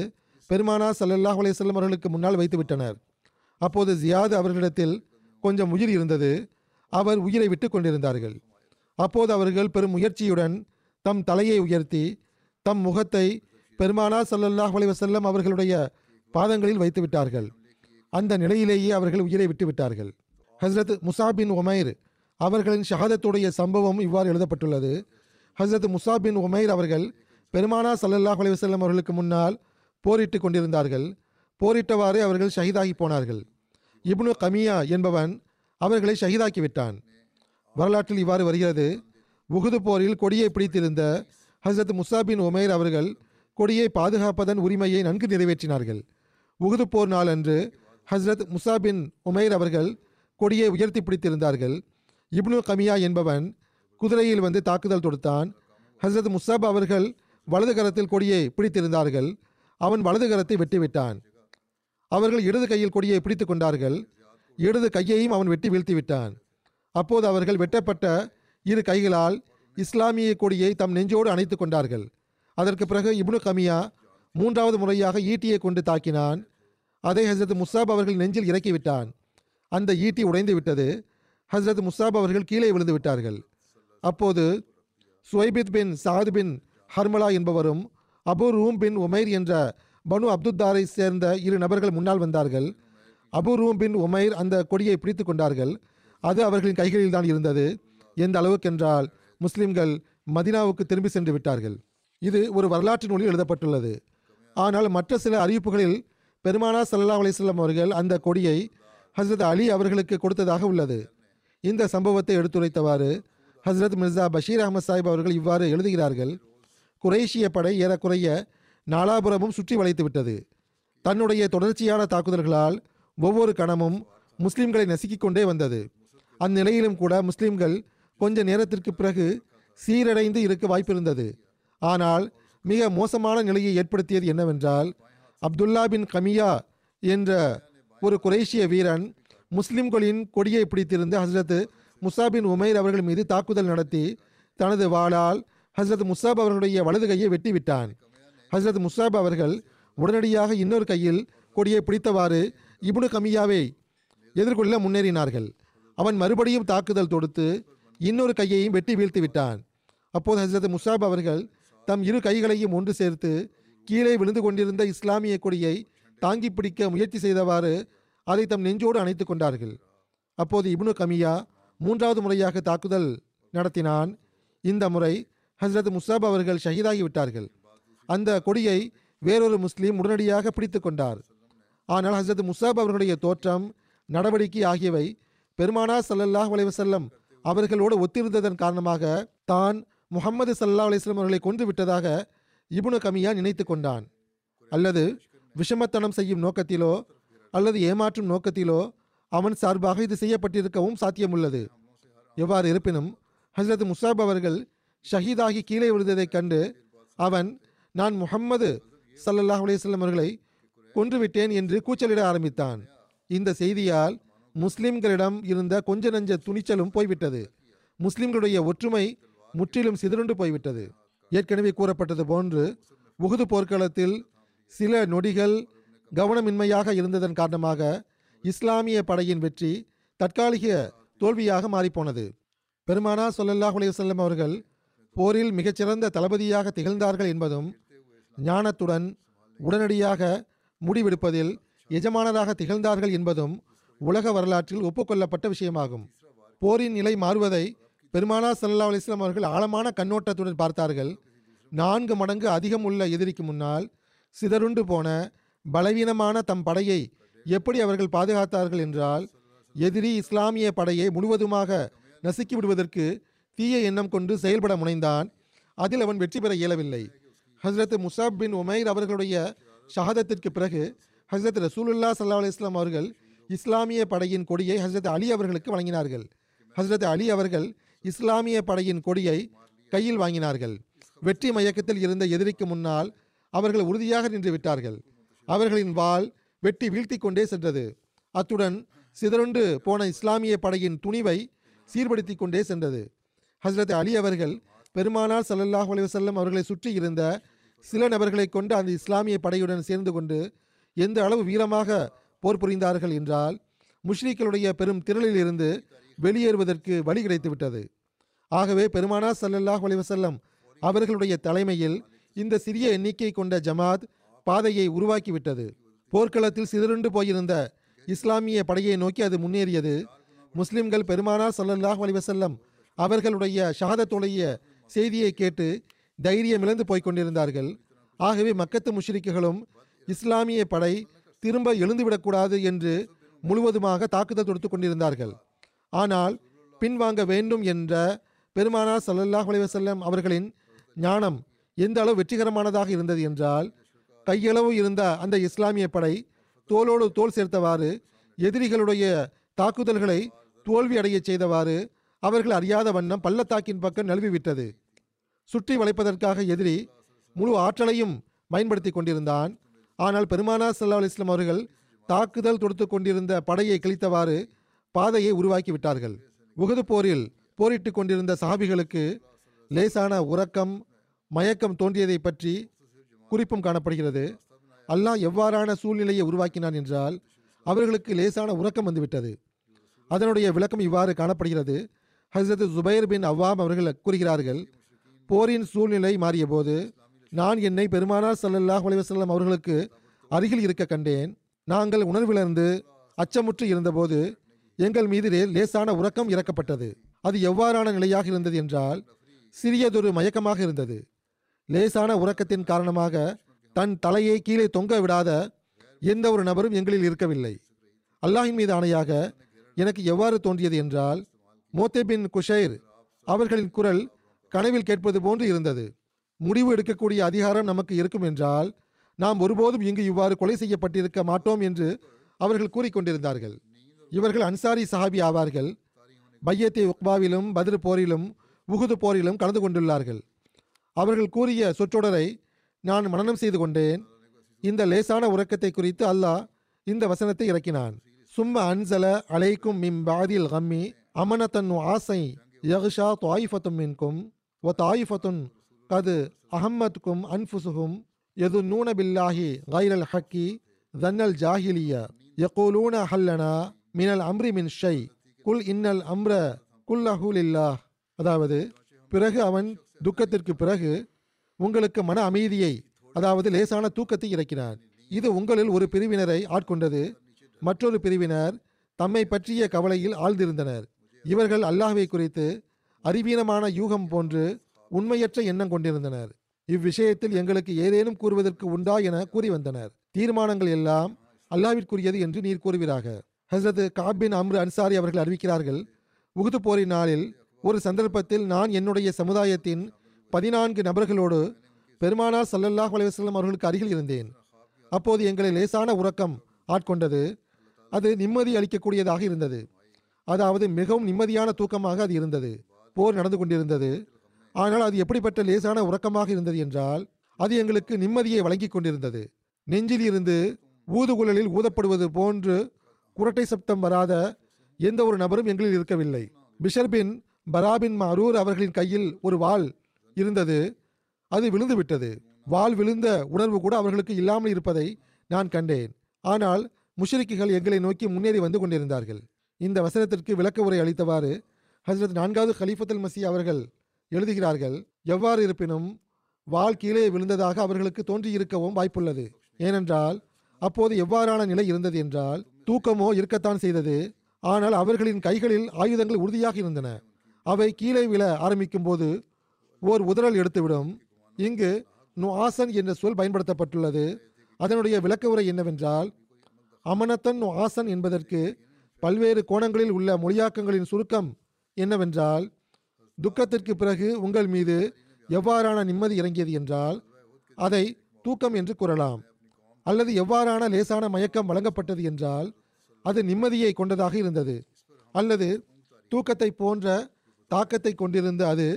பெருமானா சல்லல்லாஹ் அலையம் அவர்களுக்கு முன்னால் வைத்து விட்டனர் அப்போது ஜியாது அவர்களிடத்தில் கொஞ்சம் உயிர் இருந்தது. அவர் உயிரை விட்டு கொண்டிருந்தார்கள். அப்போது அவர்கள் பெரும் முயற்சியுடன் தம் தலையை உயர்த்தி தம் முகத்தை பெருமானா சல்லல்லாஹ் அலைவசல்லம் அவர்களுடைய பாதங்களில் வைத்து விட்டார்கள் அந்த நிலையிலேயே அவர்கள் உயிரை விட்டு விட்டார்கள் ஹஸ்ரத் முசாபின் ஒமைர் உமைர் அவர்களின் ஷஹாதத்துடைய சம்பவம் இவ்வாறு எழுதப்பட்டுள்ளது. ஹஸ்ரத் முசா பின் உமைர் அவர்கள் பெருமானா சல்லல்லாஹ் அலைவசல்லம் அவர்களுக்கு முன்னால் போரிட்டு கொண்டிருந்தார்கள். போரிட்டவாறு அவர்கள் ஷஹீதாகி போனார்கள். இப்னு கமியா என்பவன் அவர்களை ஷஹீதாக்கி விட்டான். வரலாற்றில் இவ்வாறு வருகிறது. உகுது போரில் கொடியை பிடித்திருந்த ஹசரத் முசாபின் உமேர் அவர்கள் கொடியை பாதுகாப்பதன் உரிமையை நன்கு நிறைவேற்றினார்கள். உகுது போர் நாளன்று ஹஸ்ரத் முசாபின் பின் அவர்கள் கொடியை உயர்த்தி பிடித்திருந்தார்கள். இப்னு கமியா என்பவன் குதிரையில் வந்து தாக்குதல் தொடுத்தான். ஹசரத் முசாப் அவர்கள் வலது கரத்தில் கொடியை பிடித்திருந்தார்கள். அவன் வலது கரத்தை வெட்டிவிட்டான். அவர்கள் இடது கையில் கொடியை பிடித்து கொண்டார்கள். இடது கையையும் அவன் வெட்டி வீழ்த்தி விட்டான் அப்போது அவர்கள் வெட்டப்பட்ட இரு கைகளால் இஸ்லாமிய கொடியை தம் நெஞ்சோடு அணைத்து கொண்டார்கள். அதற்கு பிறகு இப்னு கமியா மூன்றாவது முறையாக ஈட்டியை கொண்டு தாக்கினான். அதை ஹசரத் முசாப் அவர்கள் நெஞ்சில் இறக்கிவிட்டான். அந்த ஈட்டி உடைந்து விட்டது. ஹசரத் முசாப் அவர்கள் கீழே விழுந்து விட்டார்கள். அப்போது சுவைபித் பின் சாத் பின் ஹர்மலா என்பவரும் அபு ரூம் பின் உமைர் என்ற பனு அப்துத்தாரை சேர்ந்த இரு நபர்கள் முன்னால் வந்தார்கள். அபு ரூம் பின் உமைர் அந்த கொடியை பிடித்து கொண்டார்கள். அது அவர்களின் கைகளில் தான் இருந்தது. எந்த அளவுக்கென்றால் முஸ்லிம்கள் மதினாவுக்கு திரும்பி சென்று விட்டார்கள். இது ஒரு வரலாற்று நூலில் எழுதப்பட்டுள்ளது. ஆனால் மற்ற சில அறிவிப்புகளில் பெருமானா சல்லா அலிஸ்லாம் அவர்கள் அந்த கொடியை ஹஸ்ரத் அலி அவர்களுக்கு கொடுத்ததாக உள்ளது. இந்த சம்பவத்தை எடுத்துரைத்தவாறு ஹஸ்ரத் மிர்சா பஷீர் அகமது சாஹிப் அவர்கள் இவ்வாறு எழுதுகிறார்கள் குரேஷிய படை ஏறக்குறைய நாலாபுரமும் சுற்றி வளைத்து விட்டது. தன்னுடைய தொடர்ச்சியான தாக்குதல்களால் ஒவ்வொரு கணமும் முஸ்லிம்களை நசுக்கிக் கொண்டே வந்தது. அந்நிலையிலும் கூட முஸ்லிம்கள் கொஞ்ச நேரத்திற்கு பிறகு சீரடைந்து இருக்க வாய்ப்பிருந்தது. ஆனால் மிக மோசமான நிலையை ஏற்படுத்தியது என்னவென்றால் அப்துல்லா பின் கமியா என்ற ஒரு குரேஷிய வீரன் முஸ்லிம்களின் கொடியை பிடித்திருந்து ஹஸ்ரத் முசாபின் உமைர் அவர்கள் மீது தாக்குதல் நடத்தி தனது வாளால் ஹஸ்ரத் முசாப் அவர்களுடைய வலது கையை வெட்டி விட்டான் ஹஸ்ரத் முசாப் அவர்கள் உடனடியாக இன்னொரு கையில் கொடியை பிடித்தவாறு இபுனு கமியாவை எதிர்கொள்ள முன்னேறினார்கள். அவன் மறுபடியும் தாக்குதல் தொடுத்து இன்னொரு கையையும் வெட்டி வீழ்த்தி விட்டான் அப்போது ஹசரத் முசாப் அவர்கள் தம் இரு கைகளையும் ஒன்று சேர்த்து கீழே விழுந்து கொண்டிருந்த இஸ்லாமிய கொடியை தாங்கி பிடிக்க முயற்சி செய்தவாறு அதை தம் நெஞ்சோடு அணைத்து கொண்டார்கள். அப்போது இப்னு கமியா மூன்றாவது முறையாக தாக்குதல் நடத்தினான். இந்த முறை ஹஸ்ரத் முசாப் அவர்கள் ஷஹீதாகி விட்டார்கள் அந்த கொடியை வேறொரு முஸ்லீம் உடனடியாக பிடித்து கொண்டார். ஆனால் ஹஸ்ரத் முசாப் அவர்களுடைய தோற்றம் நடவடிக்கை ஆகியவை பெருமானா சல்லல்லாஹ் வலைவசல்லம் அவர்களோடு ஒத்திருந்ததன் காரணமாக தான் முகமது சல்லா அலிஸ்லம் அவர்களை கொன்று விட்டதாக இபுனு கமியா நினைத்து கொண்டான். அல்லது விஷமத்தனம் செய்யும் நோக்கத்திலோ அல்லது ஏமாற்றும் நோக்கத்திலோ அவன் சார்பாக இது செய்யப்பட்டிருக்கவும் சாத்தியமுள்ளது. எவ்வாறு இருப்பினும் ஹசரத் முசாப் அவர்கள் ஷஹீதாகி கீழே விழுந்ததைக் கண்டு அவன் நான் முகம்மது சல்லல்லாஹ் அலையம் அவர்களை கொன்றுவிட்டேன் என்று கூச்சலிட ஆரம்பித்தான். இந்த செய்தியால் முஸ்லிம்களிடம் இருந்த கொஞ்ச நஞ்ச துணிச்சலும் போய்விட்டது. முஸ்லிம்களுடைய ஒற்றுமை முற்றிலும் சிதறுண்டு போய்விட்டது. ஏற்கனவே கூறப்பட்டது போன்று உகுது போர்க்களத்தில் சில நொடிகள் கவனமின்மையாக இருந்ததன் காரணமாக இஸ்லாமிய படையின் வெற்றி தற்காலிக தோல்வியாக மாறிப்போனது. பெருமானா சொல்லல்லாஹ் அலையுசல்லம் அவர்கள் போரில் மிகச்சிறந்த தளபதியாக திகழ்ந்தார்கள் என்பதும் ஞானத்துடன் உடனடியாக முடிவெடுப்பதில் எஜமானராக திகழ்ந்தார்கள் என்பதும் உலக வரலாற்றில் ஒப்புக்கொள்ளப்பட்ட விஷயமாகும். போரின் நிலை மாறுவதை பெருமானா சல்லா அலிஸ்லாம் அவர்கள் ஆழமான கண்ணோட்டத்துடன் பார்த்தார்கள். நான்கு மடங்கு அதிகம் உள்ள எதிரிக்கு முன்னால் சிதறுண்டு போன பலவீனமான தம் படையை எப்படி அவர்கள் பாதுகாத்தார்கள் என்றால் எதிரி இஸ்லாமிய படையை முழுவதுமாக நசுக்கி விடுவதற்கு தீய எண்ணம் கொண்டு செயல்பட முனைந்தான். அதில் அவன் வெற்றி பெற இயலவில்லை. ஹஸ்ரத் முசாப் பின் உமைர் அவர்களுடைய ஷஹாதத்திற்கு பிறகு ஹஸ்ரத் ரசூலுல்லா சல்லா அலிஸ்லாம் அவர்கள் இஸ்லாமிய படையின் கொடியை ஹஸ்ரத் அலி அவர்களுக்கு வழங்கினார்கள். ஹஸ்ரத் அலி அவர்கள் இஸ்லாமிய படையின் கொடியை கையில் வாங்கினார்கள். வெற்றி மயக்கத்தில் இருந்த எதிரிக்கு முன்னால் அவர்கள் உறுதியாக நின்று விட்டார்கள். அவர்களின் வாள் வெட்டி வீழ்த்தி கொண்டே சென்றது. அத்துடன் சிதறுண்டு போன இஸ்லாமிய படையின் துணிவை சீர்படுத்தி கொண்டே சென்றது. ஹஸ்ரத் அலி அவர்கள் பெருமானார் சல்லல்லாஹ் அலைஹி அவர்களை சுற்றி இருந்த சில நபர்களை கொண்டு அந்த இஸ்லாமிய படையுடன் சேர்ந்து கொண்டு எந்த அளவு வீரமாக போர் புரிந்தார்கள் என்றால் முஷ்ரீக்களுடைய பெரும் திரளில் இருந்து வெளியேறுவதற்கு வழி கிடைத்துவிட்டது. ஆகவே பெருமானார் சல்லல்லாஹ் அலிவசல்லம் அவர்களுடைய தலைமையில் இந்த சிறிய எண்ணிக்கை கொண்ட ஜமாத் பாதையை உருவாக்கிவிட்டது. போர்க்களத்தில் சிதறுண்டு போயிருந்த இஸ்லாமிய படையை நோக்கி அது முன்னேறியது. முஸ்லிம்கள் பெருமானார் சல்லல்லாஹ் அலிவசல்லம் அவர்களுடைய ஷஹாதத்துடைய செய்தியை கேட்டு தைரியம் இழந்து போய்க் கொண்டிருந்தார்கள். ஆகவே மக்கத்து முஷ்ரிக்குகளும் இஸ்லாமிய படை திரும்ப எழுந்துவிடக்கூடாது என்று முழுவதுமாக தாக்குதல் தொடுத்து கொண்டிருந்தார்கள். ஆனால் பின்வாங்க வேண்டும் என்ற பெருமானார் சல்லல்லாஹ் அலைஹி அவர்களின் ஞானம் எந்த அளவு வெற்றிகரமானதாக இருந்தது என்றால் கையளவு இருந்த அந்த இஸ்லாமிய படை தோளோடு தோல் சேர்த்தவாறு எதிரிகளுடைய தாக்குதல்களை தோல்வி அடையச் செய்தவாறு அவர்கள் அறியாத வண்ணம் பள்ளத்தாக்கின் பக்கம் நழுவிவிட்டது சுற்றி வளைப்பதற்காக எதிரி முழு ஆற்றலையும் பயன்படுத்தி கொண்டிருந்தான். ஆனால் பெருமானார் சல்லா அலைஹி அவர்கள் தாக்குதல் தொடுத்து கொண்டிருந்த படையை கிழித்தவாறு பாதையை உருவாக்கி விட்டார்கள். உகது போரில் போரிட்டு கொண்டிருந்த சஹாபிகளுக்கு லேசான உறக்கம் மயக்கம் தோன்றியதை பற்றி குறிப்பும் காணப்படுகிறது. அல்லாஹ் எவ்வாறான சூழ்நிலையை உருவாக்கினான் என்றால் அவர்களுக்கு லேசான உறக்கம் வந்துவிட்டது. அதனுடைய விளக்கம் இவ்வாறு காணப்படுகிறது. ஹசரத் ஜுபைர் பின் அவ்வாம் அவர்கள் கூறுகிறார்கள் போரின் சூழ்நிலை மாறியபோது நான் என்னை பெருமானார் சல்லல்லாஹ் அலைஹி அவர்களுக்கு அருகில் இருக்க கண்டேன். நாங்கள் உணர்விலிருந்து அச்சமுற்று இருந்தபோது எங்கள் மீது லேசான உறக்கம் இறக்கப்பட்டது. அது எவ்வாறான நிலையாக இருந்தது என்றால் சிறியதொரு மயக்கமாக இருந்தது. லேசான உறக்கத்தின் காரணமாக தன் தலையை கீழே தொங்க விடாத எந்த ஒரு நபரும் எங்களில் இருக்கவில்லை. அல்லாஹின் மீது ஆணையாக எனக்கு எவ்வாறு தோன்றியது என்றால் மோத்தே பின் குஷைர் அவர்களின் குரல் கனவில் கேட்பது போன்று இருந்தது. முடிவு எடுக்கக்கூடிய அதிகாரம் நமக்கு இருக்கும் என்றால் நாம் ஒருபோதும் இங்கு இவ்வாறு கொலை செய்யப்பட்டிருக்க மாட்டோம் என்று அவர்கள் கூறிக்கொண்டிருந்தார்கள். இவர்கள் அன்சாரி சஹாபி ஆவார்கள். பையத்தை உக்பாவிலும் பத்ர் போரிலும் உகுது போரிலும் கலந்து கொண்டுள்ளார்கள். அவர்கள் கூறிய சொற்றொடரை நான் மனனம் செய்து கொண்டேன். இந்த லேசான உறக்கத்தை குறித்து அல்லாஹ் இந்த வசனத்தை இறக்கினான். சும்ம அன்சல அலைக்கும் மிம் பாதில் ஹம்மி அமனத்தன் ஆசை யஹ்ஷா தாயிஃபத்தும் மின்கும் ஒ தாயிஃபத்துன் கது அஹம்மத்கும் அன்ஃபுசுகும் எது நூன பில்லாஹி கைரல் ஹக்கி தன்னல் ஜாஹிலிய யகூலூன ஹல்லனா மினல் அம்ரி மின் ஷை குல் இன்னல் அம்ர குல்லஹு லில்லாஹ். அதாவது பிறகு அவன் துக்கத்திற்கு பிறகு உங்களுக்கு மன அமைதியை அதாவது லேசான தூக்கத்தை இறக்கினார் இது உங்களில் ஒரு பிரிவினரை ஆட்கொண்டது. மற்றொரு பிரிவினர் தம்மை பற்றிய கவலையில் ஆழ்ந்திருந்தனர். இவர்கள் அல்லாஹ்வை குறித்து அறிவீனமான யூகம் போன்று உண்மையற்ற எண்ணம் கொண்டிருந்தனர். இவ்விஷயத்தில் எங்களுக்கு ஏதேனும் கூறுவதற்கு உண்டா என கூறி வந்தனர். தீர்மானங்கள் எல்லாம் அல்லாவிற்குரியது என்று நீர் கூறுவீராக. ஹசரத் காபின் அம்ரு அன்சாரி அவர்கள் அறிவிக்கிறார்கள் உகுது போரின் நாளில் ஒரு சந்தர்ப்பத்தில் நான் என்னுடைய சமுதாயத்தின் பதினான்கு நபர்களோடு பெருமானார் சல்லல்லாஹ் அலைவசல்லம் அவர்களுக்கு அருகில் இருந்தேன். அப்போது எங்களை லேசான உறக்கம் ஆட்கொண்டது. அது நிம்மதி அளிக்கக்கூடியதாக இருந்தது. அதாவது மிகவும் நிம்மதியான தூக்கமாக அது இருந்தது. போர் நடந்து கொண்டிருந்தது. ஆனால் அது எப்படிப்பட்ட லேசான உறக்கமாக இருந்தது என்றால் அது எங்களுக்கு நிம்மதியை வழங்கிக் கொண்டிருந்தது. நெஞ்சில் இருந்து ஊதுகுழலில் ஊதப்படுவது போன்று குரட்டை சப்தம் வராத எந்த ஒரு நபரும் எங்களில் இருக்கவில்லை. பிஷர்பின் பராபின் மாரூர் அவர்களின் கையில் ஒரு வாள் இருந்தது. அது விழுந்து விட்டது வாள் விழுந்த உணர்வு கூட அவர்களுக்கு இல்லாமல் இருப்பதை நான் கண்டேன். ஆனால் முஷரிக்கிகள் எங்களை நோக்கி முன்னேறி வந்து கொண்டிருந்தார்கள். இந்த வசனத்திற்கு விளக்க உரை அளித்தவாறு ஹசரத் நான்காவது ஹலீஃபத்துல் மசி அவர்கள் எழுதுகிறார்கள் எவ்வாறு இருப்பினும் வால் கீழே விழுந்ததாக அவர்களுக்கு தோன்றியிருக்கவும் வாய்ப்புள்ளது. ஏனென்றால் அப்போது எவ்வாறான நிலை இருந்தது என்றால் தூக்கமோ இருக்கத்தான் செய்தது. ஆனால் அவர்களின் கைகளில் ஆயுதங்கள் உறுதியாக இருந்தன. அவை கீழே விழ ஆரம்பிக்கும் போது ஓர் உதறல் எடுத்துவிடும். இங்கு நுஆசன் என்ற சொல் பயன்படுத்தப்பட்டுள்ளது. அதனுடைய விளக்க உரை என்னவென்றால் அமனத்தன் நுஆசன் என்பதற்கு பல்வேறு கோணங்களில் உள்ள மொழியாக்கங்களின் சுருக்கம் என்னவென்றால் துக்கத்திற்கு பிறகு உங்கள் மீது எவ்வாறான நிம்மதி இறங்கியது என்றால் அதை தூக்கம் என்று கூறலாம். அல்லது எவ்வாறான லேசான மயக்கம் வழங்கப்பட்டது என்றால் அது நிம்மதியை கொண்டதாக இருந்தது. அல்லது தூக்கத்தை போன்ற தாக்கத்தை கொண்டிருந்த அது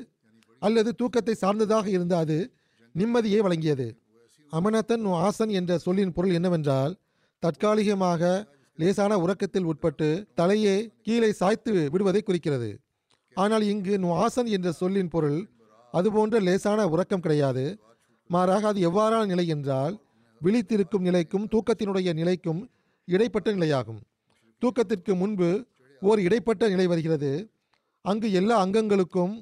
அல்லது தூக்கத்தை சார்ந்ததாக இருந்த அது நிம்மதியை வழங்கியது. அமனத்தன் ஆசன் என்ற சொல்லின் பொருள் என்னவென்றால் தற்காலிகமாக லேசான உறக்கத்தில் உட்பட்டு தலையே கீழே சாய்த்து விடுவதை குறிக்கிறது. ஆனால் இங்கு நுவாசன் என்ற சொல்லின் பொருள் அதுபோன்ற லேசான உறக்கம் கிடையாது. மாறாக அது எவ்வாறான நிலை என்றால் விழித்திருக்கும் நிலைக்கும் தூக்கத்தினுடைய நிலைக்கும் இடைப்பட்ட நிலையாகும். தூக்கத்திற்கு முன்பு ஓர் இடைப்பட்ட நிலை வருகிறது. அங்கு எல்லா அங்கங்களுக்கும்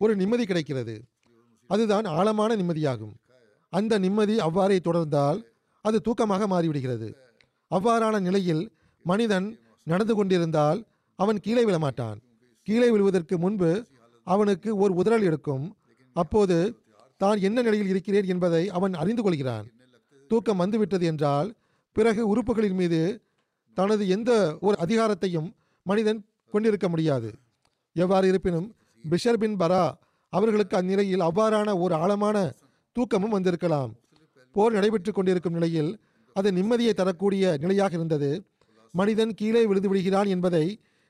ஒரு நிம்மதி கிடைக்கிறது. அதுதான் ஆழமான நிம்மதியாகும். அந்த நிம்மதி அவ்வாறே தொடர்ந்தால் அது தூக்கமாக மாறிவிடுகிறது. அவ்வாறான நிலையில் மனிதன் நடந்து கொண்டிருந்தால் அவன் கீழே விழமாட்டான். கீழே விழுவதற்கு முன்பு அவனுக்கு ஒரு உதறல் எடுக்கும். அப்போது தான் என்ன நிலையில் இருக்கிறேன் என்பதை அவன் அறிந்து கொள்கிறான். தூக்கம் வந்துவிட்டது என்றால் பிறகு உறுப்புகளின் மீது தனது எந்த ஒரு அதிகாரத்தையும் மனிதன் கொண்டிருக்க முடியாது. எவ்வாறு இருப்பினும் பிஷர் பின் பரா அவர்களுக்கு அந்நிலையில் அவ்வாறான ஒரு ஆழமான தூக்கமும் வந்திருக்கலாம். போர் நடைபெற்று கொண்டிருக்கும் நிலையில் அது நிம்மதியை தரக்கூடிய நிலையாக இருந்தது. மனிதன் கீழே விழுந்து விடுகிறான் என்பதை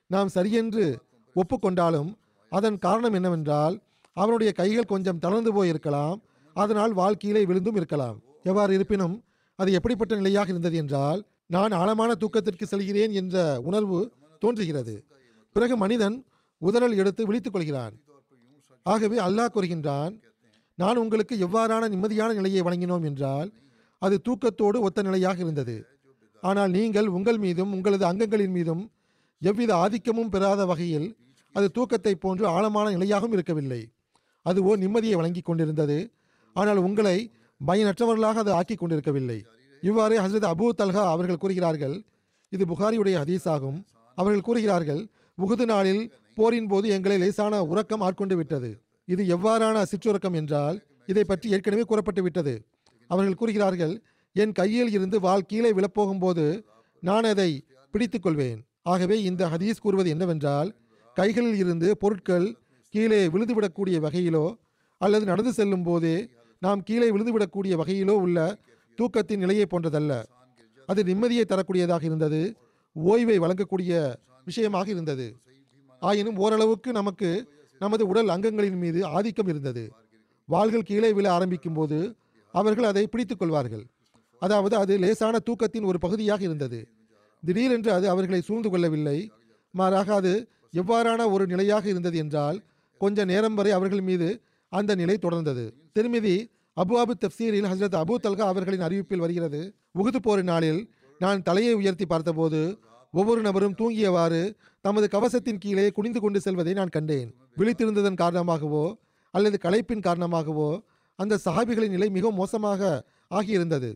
நாம் சரியென்று ஒப்புக்கொண்டாலும் அதன் காரணம் என்னவென்றால் அவனுடைய கைகள் கொஞ்சம் தளர்ந்து போயிருக்கலாம். அதனால் வால் கீழே விழுந்தும் இருக்கலாம். எவ்வாறு இருப்பினும் அது எப்படிப்பட்ட நிலையாக இருந்தது என்றால் நான் ஆழமான தூக்கத்திற்கு செல்கிறேன் என்ற உணர்வு தோன்றுகிறது. பிறகு மனிதன் உதறல் எடுத்து விழித்துக் கொள்கிறான். ஆகவே அல்லாஹ் கூறுகின்றான் நான் உங்களுக்கு எவ்வாறான நிம்மதியான நிலையை வழங்கினோம் என்றால் அது தூக்கத்தோடு ஒத்த நிலையாக இருந்தது. ஆனால் நீங்கள் உங்கள் மீதும் உங்களது அங்கங்களின் மீதும் எவ்வித ஆதிக்கமும் பெறாத வகையில் அது தூக்கத்தை போன்று ஆழமான நிலையாகவும் இருக்கவில்லை. அது ஓ நிம்மதியை வழங்கி கொண்டிருந்தது. ஆனால் உங்களை பயனற்றவர்களாக அது ஆக்கி கொண்டிருக்கவில்லை. இவ்வாறு ஹசரத் அபு தல்ஹா அவர்கள் கூறுகிறார்கள். இது புகாரியுடைய ஹதீஸ் ஆகும் அவர்கள் கூறுகிறார்கள் உகுது நாளில் போரின் போது எங்களை லேசான உறக்கம் ஆட்கொண்டு விட்டது. இது எவ்வாறான சிற்றுறக்கம் என்றால் இதை பற்றி ஏற்கனவே கூறப்பட்டு விட்டது. அவர்கள் கூறுகிறார்கள் என் கையில் இருந்து வாள் கீழே விழப்போகும்போது நான் அதை பிடித்துக் கொள்வேன் ஆகவே இந்த ஹதீஸ் கூறுவது என்னவென்றால் கைகளில் இருந்து பொருட்கள் கீழே விழுந்துவிடக்கூடிய வகையிலோ அல்லது நடந்து செல்லும் போதே நாம் கீழே விழுந்துவிடக்கூடிய வகையிலோ உள்ள தூக்கத்தின் நிலையை போன்றதல்ல. அது நிம்மதியை தரக்கூடியதாக இருந்தது ஓய்வை வழங்கக்கூடிய விஷயமாக இருந்தது. ஆயினும் ஓரளவுக்கு நமக்கு நமது உடல் அங்கங்களின் மீது ஆதிக்கம் இருந்தது. வாள்கள் கீழே விழ ஆரம்பிக்கும் போது அவர்கள் அதை பிடித்துக் கொள்வார்கள். அதாவது அது லேசான தூக்கத்தின் ஒரு பகுதியாக இருந்தது. திடீரென்று அது அவர்களை சூழ்ந்து கொள்ளவில்லை. மாறாக அது எவ்வாறான ஒரு நிலையாக இருந்தது என்றால் கொஞ்ச நேரம் வரை அவர்கள் மீது அந்த நிலை தொடர்ந்தது. திருமிதி அபு அபு தப்சீரில் ஹசரத் அபு தல்கா அவர்களின் அறிவிப்பில் வருகிறது. உகுது போரின் நாளில் நான் தலையை உயர்த்தி பார்த்தபோது ஒவ்வொரு நபரும் தூங்கியவாறு தமது கவசத்தின் கீழே குனிந்து கொண்டு செல்வதை நான் கண்டேன். விழித்திருந்ததன் காரணமாகவோ அல்லது களைப்பின் காரணமாகவோ அந்த சஹாபிகளின் நிலை மிகவும் மோசமாக ஆகியிருந்தது.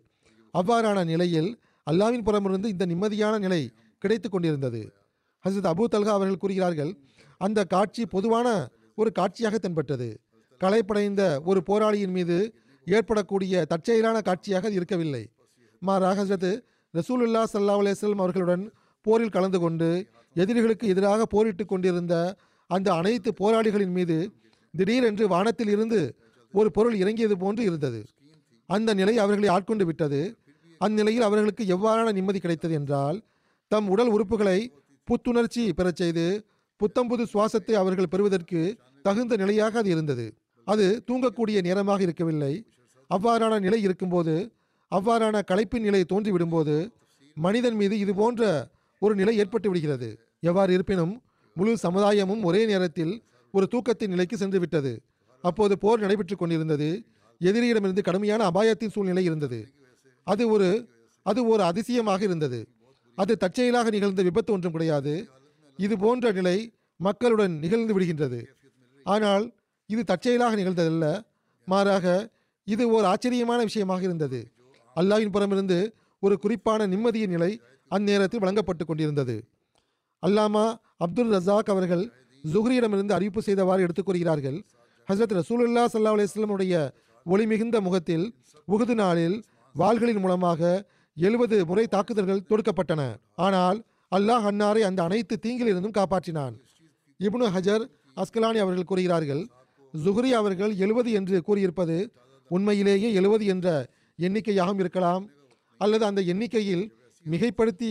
அவ்வாறான நிலையில் அல்லாவின் புறமிருந்து இந்த நிம்மதியான நிலை கிடைத்து கொண்டிருந்தது. ஹசரத் அபூ தல்கா அவர்கள் கூறுகிறார்கள் அந்த காட்சி பொதுவான ஒரு காட்சியாக தென்பட்டது. களைப்படைந்த ஒரு போராளியின் மீது ஏற்படக்கூடிய தற்செயலான காட்சியாக இருக்கவில்லை. மாறாக ஹசரத் ரசூலுல்லா சல்லா அலுவலம் அவர்களுடன் போரில் கலந்து கொண்டு எதிரிகளுக்கு எதிராக போரிட்டு கொண்டிருந்த அந்த அனைத்து போராளிகளின் மீது திடீரென்று வானத்தில் இருந்து ஒரு பொருள் இறங்கியது போன்று இருந்தது. அந்த நிலை அவர்களை ஆட்கொண்டு விட்டது. அந்நிலையில் அவர்களுக்கு எவ்வாறான நிம்மதி கிடைத்தது என்றால் தம் உடல் உறுப்புகளை புத்துணர்ச்சி பெறச் செய்து புத்தம்புது சுவாசத்தை அவர்கள் பெறுவதற்கு தகுந்த நிலையாக அது இருந்தது. அது தூங்கக்கூடிய நேரமாக இருக்கவில்லை. அவ்வாறான நிலை இருக்கும்போது அவ்வாறான களைப்பின் நிலை தோன்றிவிடும்போது மனிதன் மீது இது போன்ற ஒரு நிலை ஏற்பட்டு விடுகிறது. எவ்வாறு இருப்பினும் முழு சமுதாயமும் ஒரே நேரத்தில் ஒரு தூக்கத்தின் நிலைக்கு சென்று விட்டது. அப்போது போர் நடைபெற்றுக் கொண்டிருந்தது. எதிரியிடமிருந்து கடுமையான அபாயத்தின் சூழ்நிலை இருந்தது. அது ஒரு அது ஒரு அதிசயமாக இருந்தது. அது தற்செயலாக நிகழ்ந்த விபத்து ஒன்றும் கிடையாது. இது போன்ற நிலை மக்களுடன் நிகழ்ந்து விடுகின்றது. ஆனால் இது தற்செயலாக நிகழ்ந்ததல்ல. மாறாக இது ஒரு ஆச்சரியமான விஷயமாக இருந்தது. அல்லாவின் புறமிருந்து ஒரு குறிப்பான நிம்மதியின் நிலை அந்நேரத்தில் வழங்கப்பட்டு கொண்டிருந்தது. அல்லாமா அப்துல் ரசாக் அவர்கள் ஜுஹ்ரியிடமிருந்து அறிவிப்பு செய்தவாறு எடுத்துக் கூறுகிறார்கள் ஹசரத் ரசூலுல்லா சல்லா அலிஸ்லமுடைய ஒளி மிகுந்த முகத்தில் உகுது நாளில் வாள்களின் மூலமாக எழுபது முறை தாக்குதல்கள் தொடுக்கப்பட்டன. ஆனால் அல்லாஹ் அன்னாரை அந்த அனைத்து தீங்கிலிருந்தும் காப்பாற்றினான். இப்னு ஹஜர் அஸ்கலானி அவர்கள் கூறுகிறார்கள் ஜுஹ்ரி அவர்கள் எழுபது என்று கூறியிருப்பது உண்மையிலேயே எழுபது என்ற எண்ணிக்கையாகவும் இருக்கலாம் அல்லது அந்த எண்ணிக்கையில் மிகைப்படுத்தி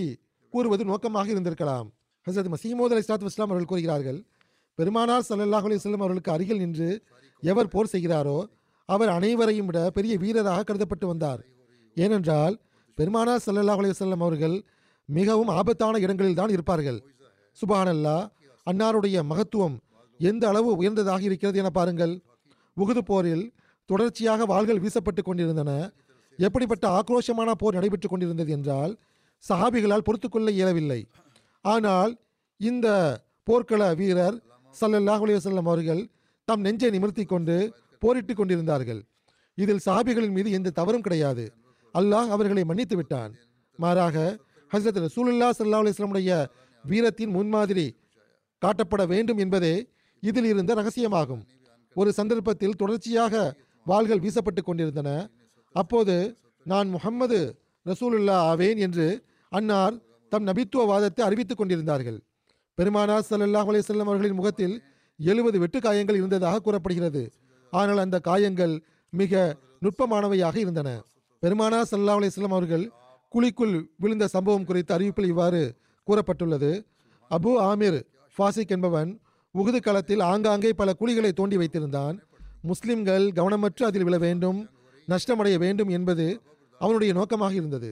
கூறுவது நோக்கமாக இருந்திருக்கலாம். ஹசரத் மசீமோத் அலி இஸ்லாத்து இஸ்லாம் அவர்கள் கூறுகிறார்கள் பெருமானார் சல்லாஹ் அலி வஸல்லம் அவர்களுக்கு அருகில் நின்று எவர் போர் செய்கிறாரோ அவர் அனைவரையும் விட பெரிய வீரராக கருதப்பட்டு வந்தார். ஏனென்றால் பெருமானார் ஸல்லல்லாஹு அலி வல்லம் அவர்கள் மிகவும் ஆபத்தான இடங்களில் தான் இருப்பார்கள். சுபானல்லா அன்னாருடைய மகத்துவம் எந்த அளவு உயர்ந்ததாக இருக்கிறது என பாருங்கள். உகுது போரில் தொடர்ச்சியாக வாள்கள் வீசப்பட்டு கொண்டிருந்தன. எப்படிப்பட்ட ஆக்ரோஷமான போர் நடைபெற்று கொண்டிருந்தது என்றால் சஹாபிகளால் பொறுத்துக்கொள்ள இயலவில்லை. ஆனால் இந்த போர்க்கள வீரர் சல்லல்லாஹ் அலைஹி அவர்கள் தம் நெஞ்சை நிமிர்த்தி கொண்டு போரிட்டு கொண்டிருந்தார்கள். இதில் சஹாபிகளின் மீது எந்த தவறும் கிடையாது. அல்லாஹ் அவர்களை மன்னித்து விட்டான். மாறாக ஹசரத் ரசூலுல்லா சல்லா அலிஸ்லமுடைய வீரத்தின் முன்மாதிரி காட்டப்பட வேண்டும் என்பதே இதில் இருந்த ரகசியமாகும். ஒரு சந்தர்ப்பத்தில் தொடர்ச்சியாக வாள்கள் வீசப்பட்டு கொண்டிருந்தன. அப்போது நான் முகம்மது ரசூலுல்லா ஆவேன் என்று அன்னார் தம் நபித்துவ வாதத்தை அறிவித்துக் கொண்டிருந்தார்கள். பெருமானார் ஸல்லல்லாஹு அலையம் அவர்களின் முகத்தில் எழுபது வெட்டு காயங்கள் இருந்ததாக கூறப்படுகிறது. ஆனால் அந்த காயங்கள் மிக நுட்பமானவையாக இருந்தன. பெருமானார் ஸல்லல்லாஹு அலையம் அவர்கள் குழிக்குள் விழுந்த சம்பவம் குறித்த அறிவிப்பில் இவ்வாறு கூறப்பட்டுள்ளது. அபு ஆமிர் ஃபாசிக் என்பவன் உகுது களத்தில் ஆங்காங்கே பல குழிகளை தோண்டி வைத்திருந்தான். முஸ்லிம்கள் கவனமற்று அதில் விழ வேண்டும் நஷ்டமடைய வேண்டும் என்பது அவனுடைய நோக்கமாக இருந்தது.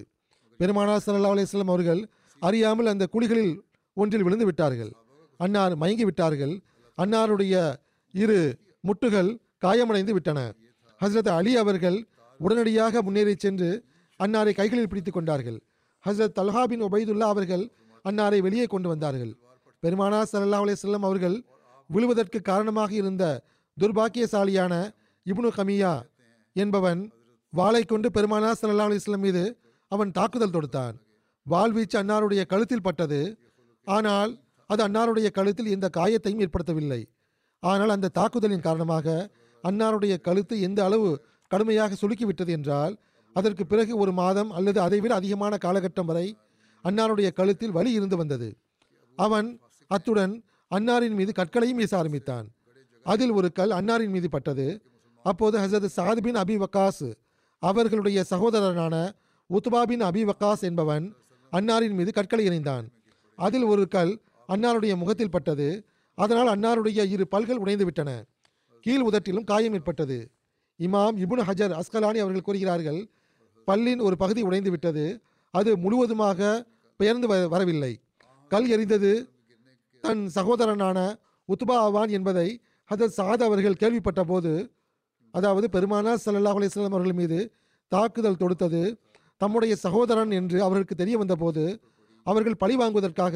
பெருமானார் சல்லா அலிஸ்லாம் அவர்கள் அறியாமல் அந்த குழிகளில் ஒன்றில் விழுந்து விட்டார்கள். அன்னார் மயங்கி விட்டார்கள். அன்னாருடைய இரு முட்டுகள் காயமடைந்து விட்டன. ஹஸ்ரத் அலி அவர்கள் உடனடியாக முன்னேறி சென்று அன்னாரை கைகளில் பிடித்துக் கொண்டார்கள். ஹஸ்ரத் தல்ஹா பின் ஒபைதுல்லா அவர்கள் அன்னாரை வெளியே கொண்டு வந்தார்கள். பெருமானார் சல்லா அலிஸ்லாம் அவர்கள் விழுவதற்கு காரணமாக இருந்த துர்பாக்கியசாலியான இப்னு கமியா என்பவன் வாளை கொண்டு பெருமானார் சல்லா அலைஹி மீது அவன் தாக்குதல் தொடுத்தான். வாள் வீச்சு அன்னாருடைய கழுத்தில் பட்டது. ஆனால் அது அன்னாருடைய கழுத்தில் எந்த காயத்தையும் ஏற்படுத்தவில்லை. ஆனால் அந்த தாக்குதலின் காரணமாக அன்னாருடைய கழுத்து எந்த அளவு கடுமையாக சுலுக்கிவிட்டது என்றால் அதற்கு பிறகு ஒரு மாதம் அல்லது அதைவிட அதிகமான காலகட்டம் வரை அன்னாருடைய கழுத்தில் வலி இருந்து வந்தது. அவன் அத்துடன் அன்னாரின் மீது கற்களையும் வீச ஆரம்பித்தான். அதில் ஒரு கல் அன்னாரின் மீது பட்டது. அப்போது ஹசரத் சாத் பின் அபி வக்காஸ் அவர்களுடைய சகோதரனான உத்துபாபின் அபி வக்காஸ் என்பவன் அன்னாரின் மீது கற்களை எறிந்தான். அதில் ஒரு கல் அன்னாருடைய முகத்தில் பட்டது. அதனால் அன்னாருடைய இரு பல்கள் உடைந்து விட்டன. கீழ் உதட்டிலும் காயம் ஏற்பட்டது. இமாம் இபுன் ஹஜர் அஸ்கலானி அவர்கள் கூறுகிறார்கள் பல்லின் ஒரு பகுதி உடைந்து விட்டது. அது முழுவதுமாக பெயர்ந்து வ- வரவில்லை. கல் எறிந்தது தன் சகோதரனான உத்பா அவான் என்பதை ஹதரத் சாத் அவர்கள் கேள்விப்பட்ட போது அதாவது பெருமானார் ஸல்லல்லாஹு அலிஸ்லாம் அவர்கள் மீது தாக்குதல் தொடுத்தது. தம்முடைய சகோதரன் என்று அவர்களுக்கு தெரிய வந்தபோது அவர்கள் பழி வாங்குவதற்காக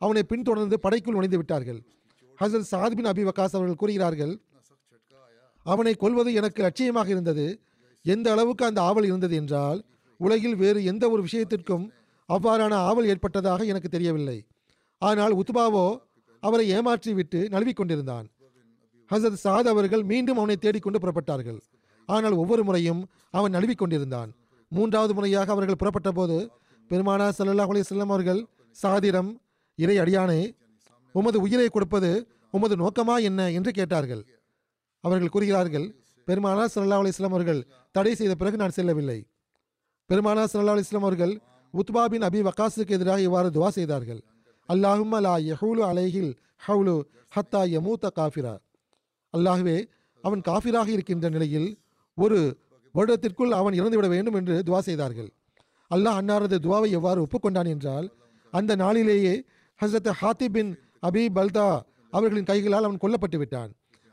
அவனை பின்தொடர்ந்து படைக்குள் நுழைந்து விட்டார்கள். ஹசரத் சாத் பின் அபி வக்காஸ் அவர்கள் கூறுகிறார்கள் அவனை கொல்வது எனக்கு லட்சியமாக இருந்தது. எந்த அளவுக்கு அந்த ஆவல் இருந்தது என்றால் உலகில் வேறு எந்த ஒரு விஷயத்திற்கும் அவ்வாறான ஆவல் ஏற்பட்டதாக எனக்கு தெரியவில்லை. ஆனால் உத்பாவோ அவரை ஏமாற்றி விட்டு நழுவிக் கொண்டிருந்தான். ஹசரத் சாத் அவர்கள் மீண்டும் அவனை தேடிக்கொண்டு புறப்பட்டார்கள். ஆனால் ஒவ்வொரு முறையும் அவன் நழுவிக் கொண்டிருந்தான். மூன்றாவது முறையாக அவர்கள் புறப்பட்ட போது பெருமானா ஸல்லல்லாஹு அலி செல்லம் அவர்கள் சாதிடம் இறை அடியானே உமது உயிரை கொடுப்பது உமது நோக்கமா என்ன? என்று கேட்டார்கள். அவர்கள் கூறுகிறார்கள் பெருமானார் ஸல்லல்லாஹு அலி இஸ்லாம் அவர்கள் தடை செய்த பிறகு நான் செல்லவில்லை. பெருமானார் ஸல்லல்லாஹு அலி இஸ்லாம் அவர்கள் உத்பா பின் அபி வக்காஸுக்கு எதிராக இவ்வாறு துவா செய்தார்கள் அல்லாஹும் லா யஹூலு அலைஹில் ஹவுலு ஹத்தா யமூத்த காஃபிரா. அல்லாஹுவே அவன் காஃபிராக இருக்கின்ற நிலையில் ஒரு வருடத்திற்குள் அவன் இறந்துவிட வேண்டும் என்று துவா செய்தார்கள். அல்லாஹ் அன்னாரது துவாவை எவ்வாறு ஒப்புக்கொண்டான் என்றால் அந்த நாளிலேயே ஹசரத் ஹாத்திப் பின் அபி பல்தா அவர்களின் கைகளால் அவன் கொல்லப்பட்டு விட்டான்.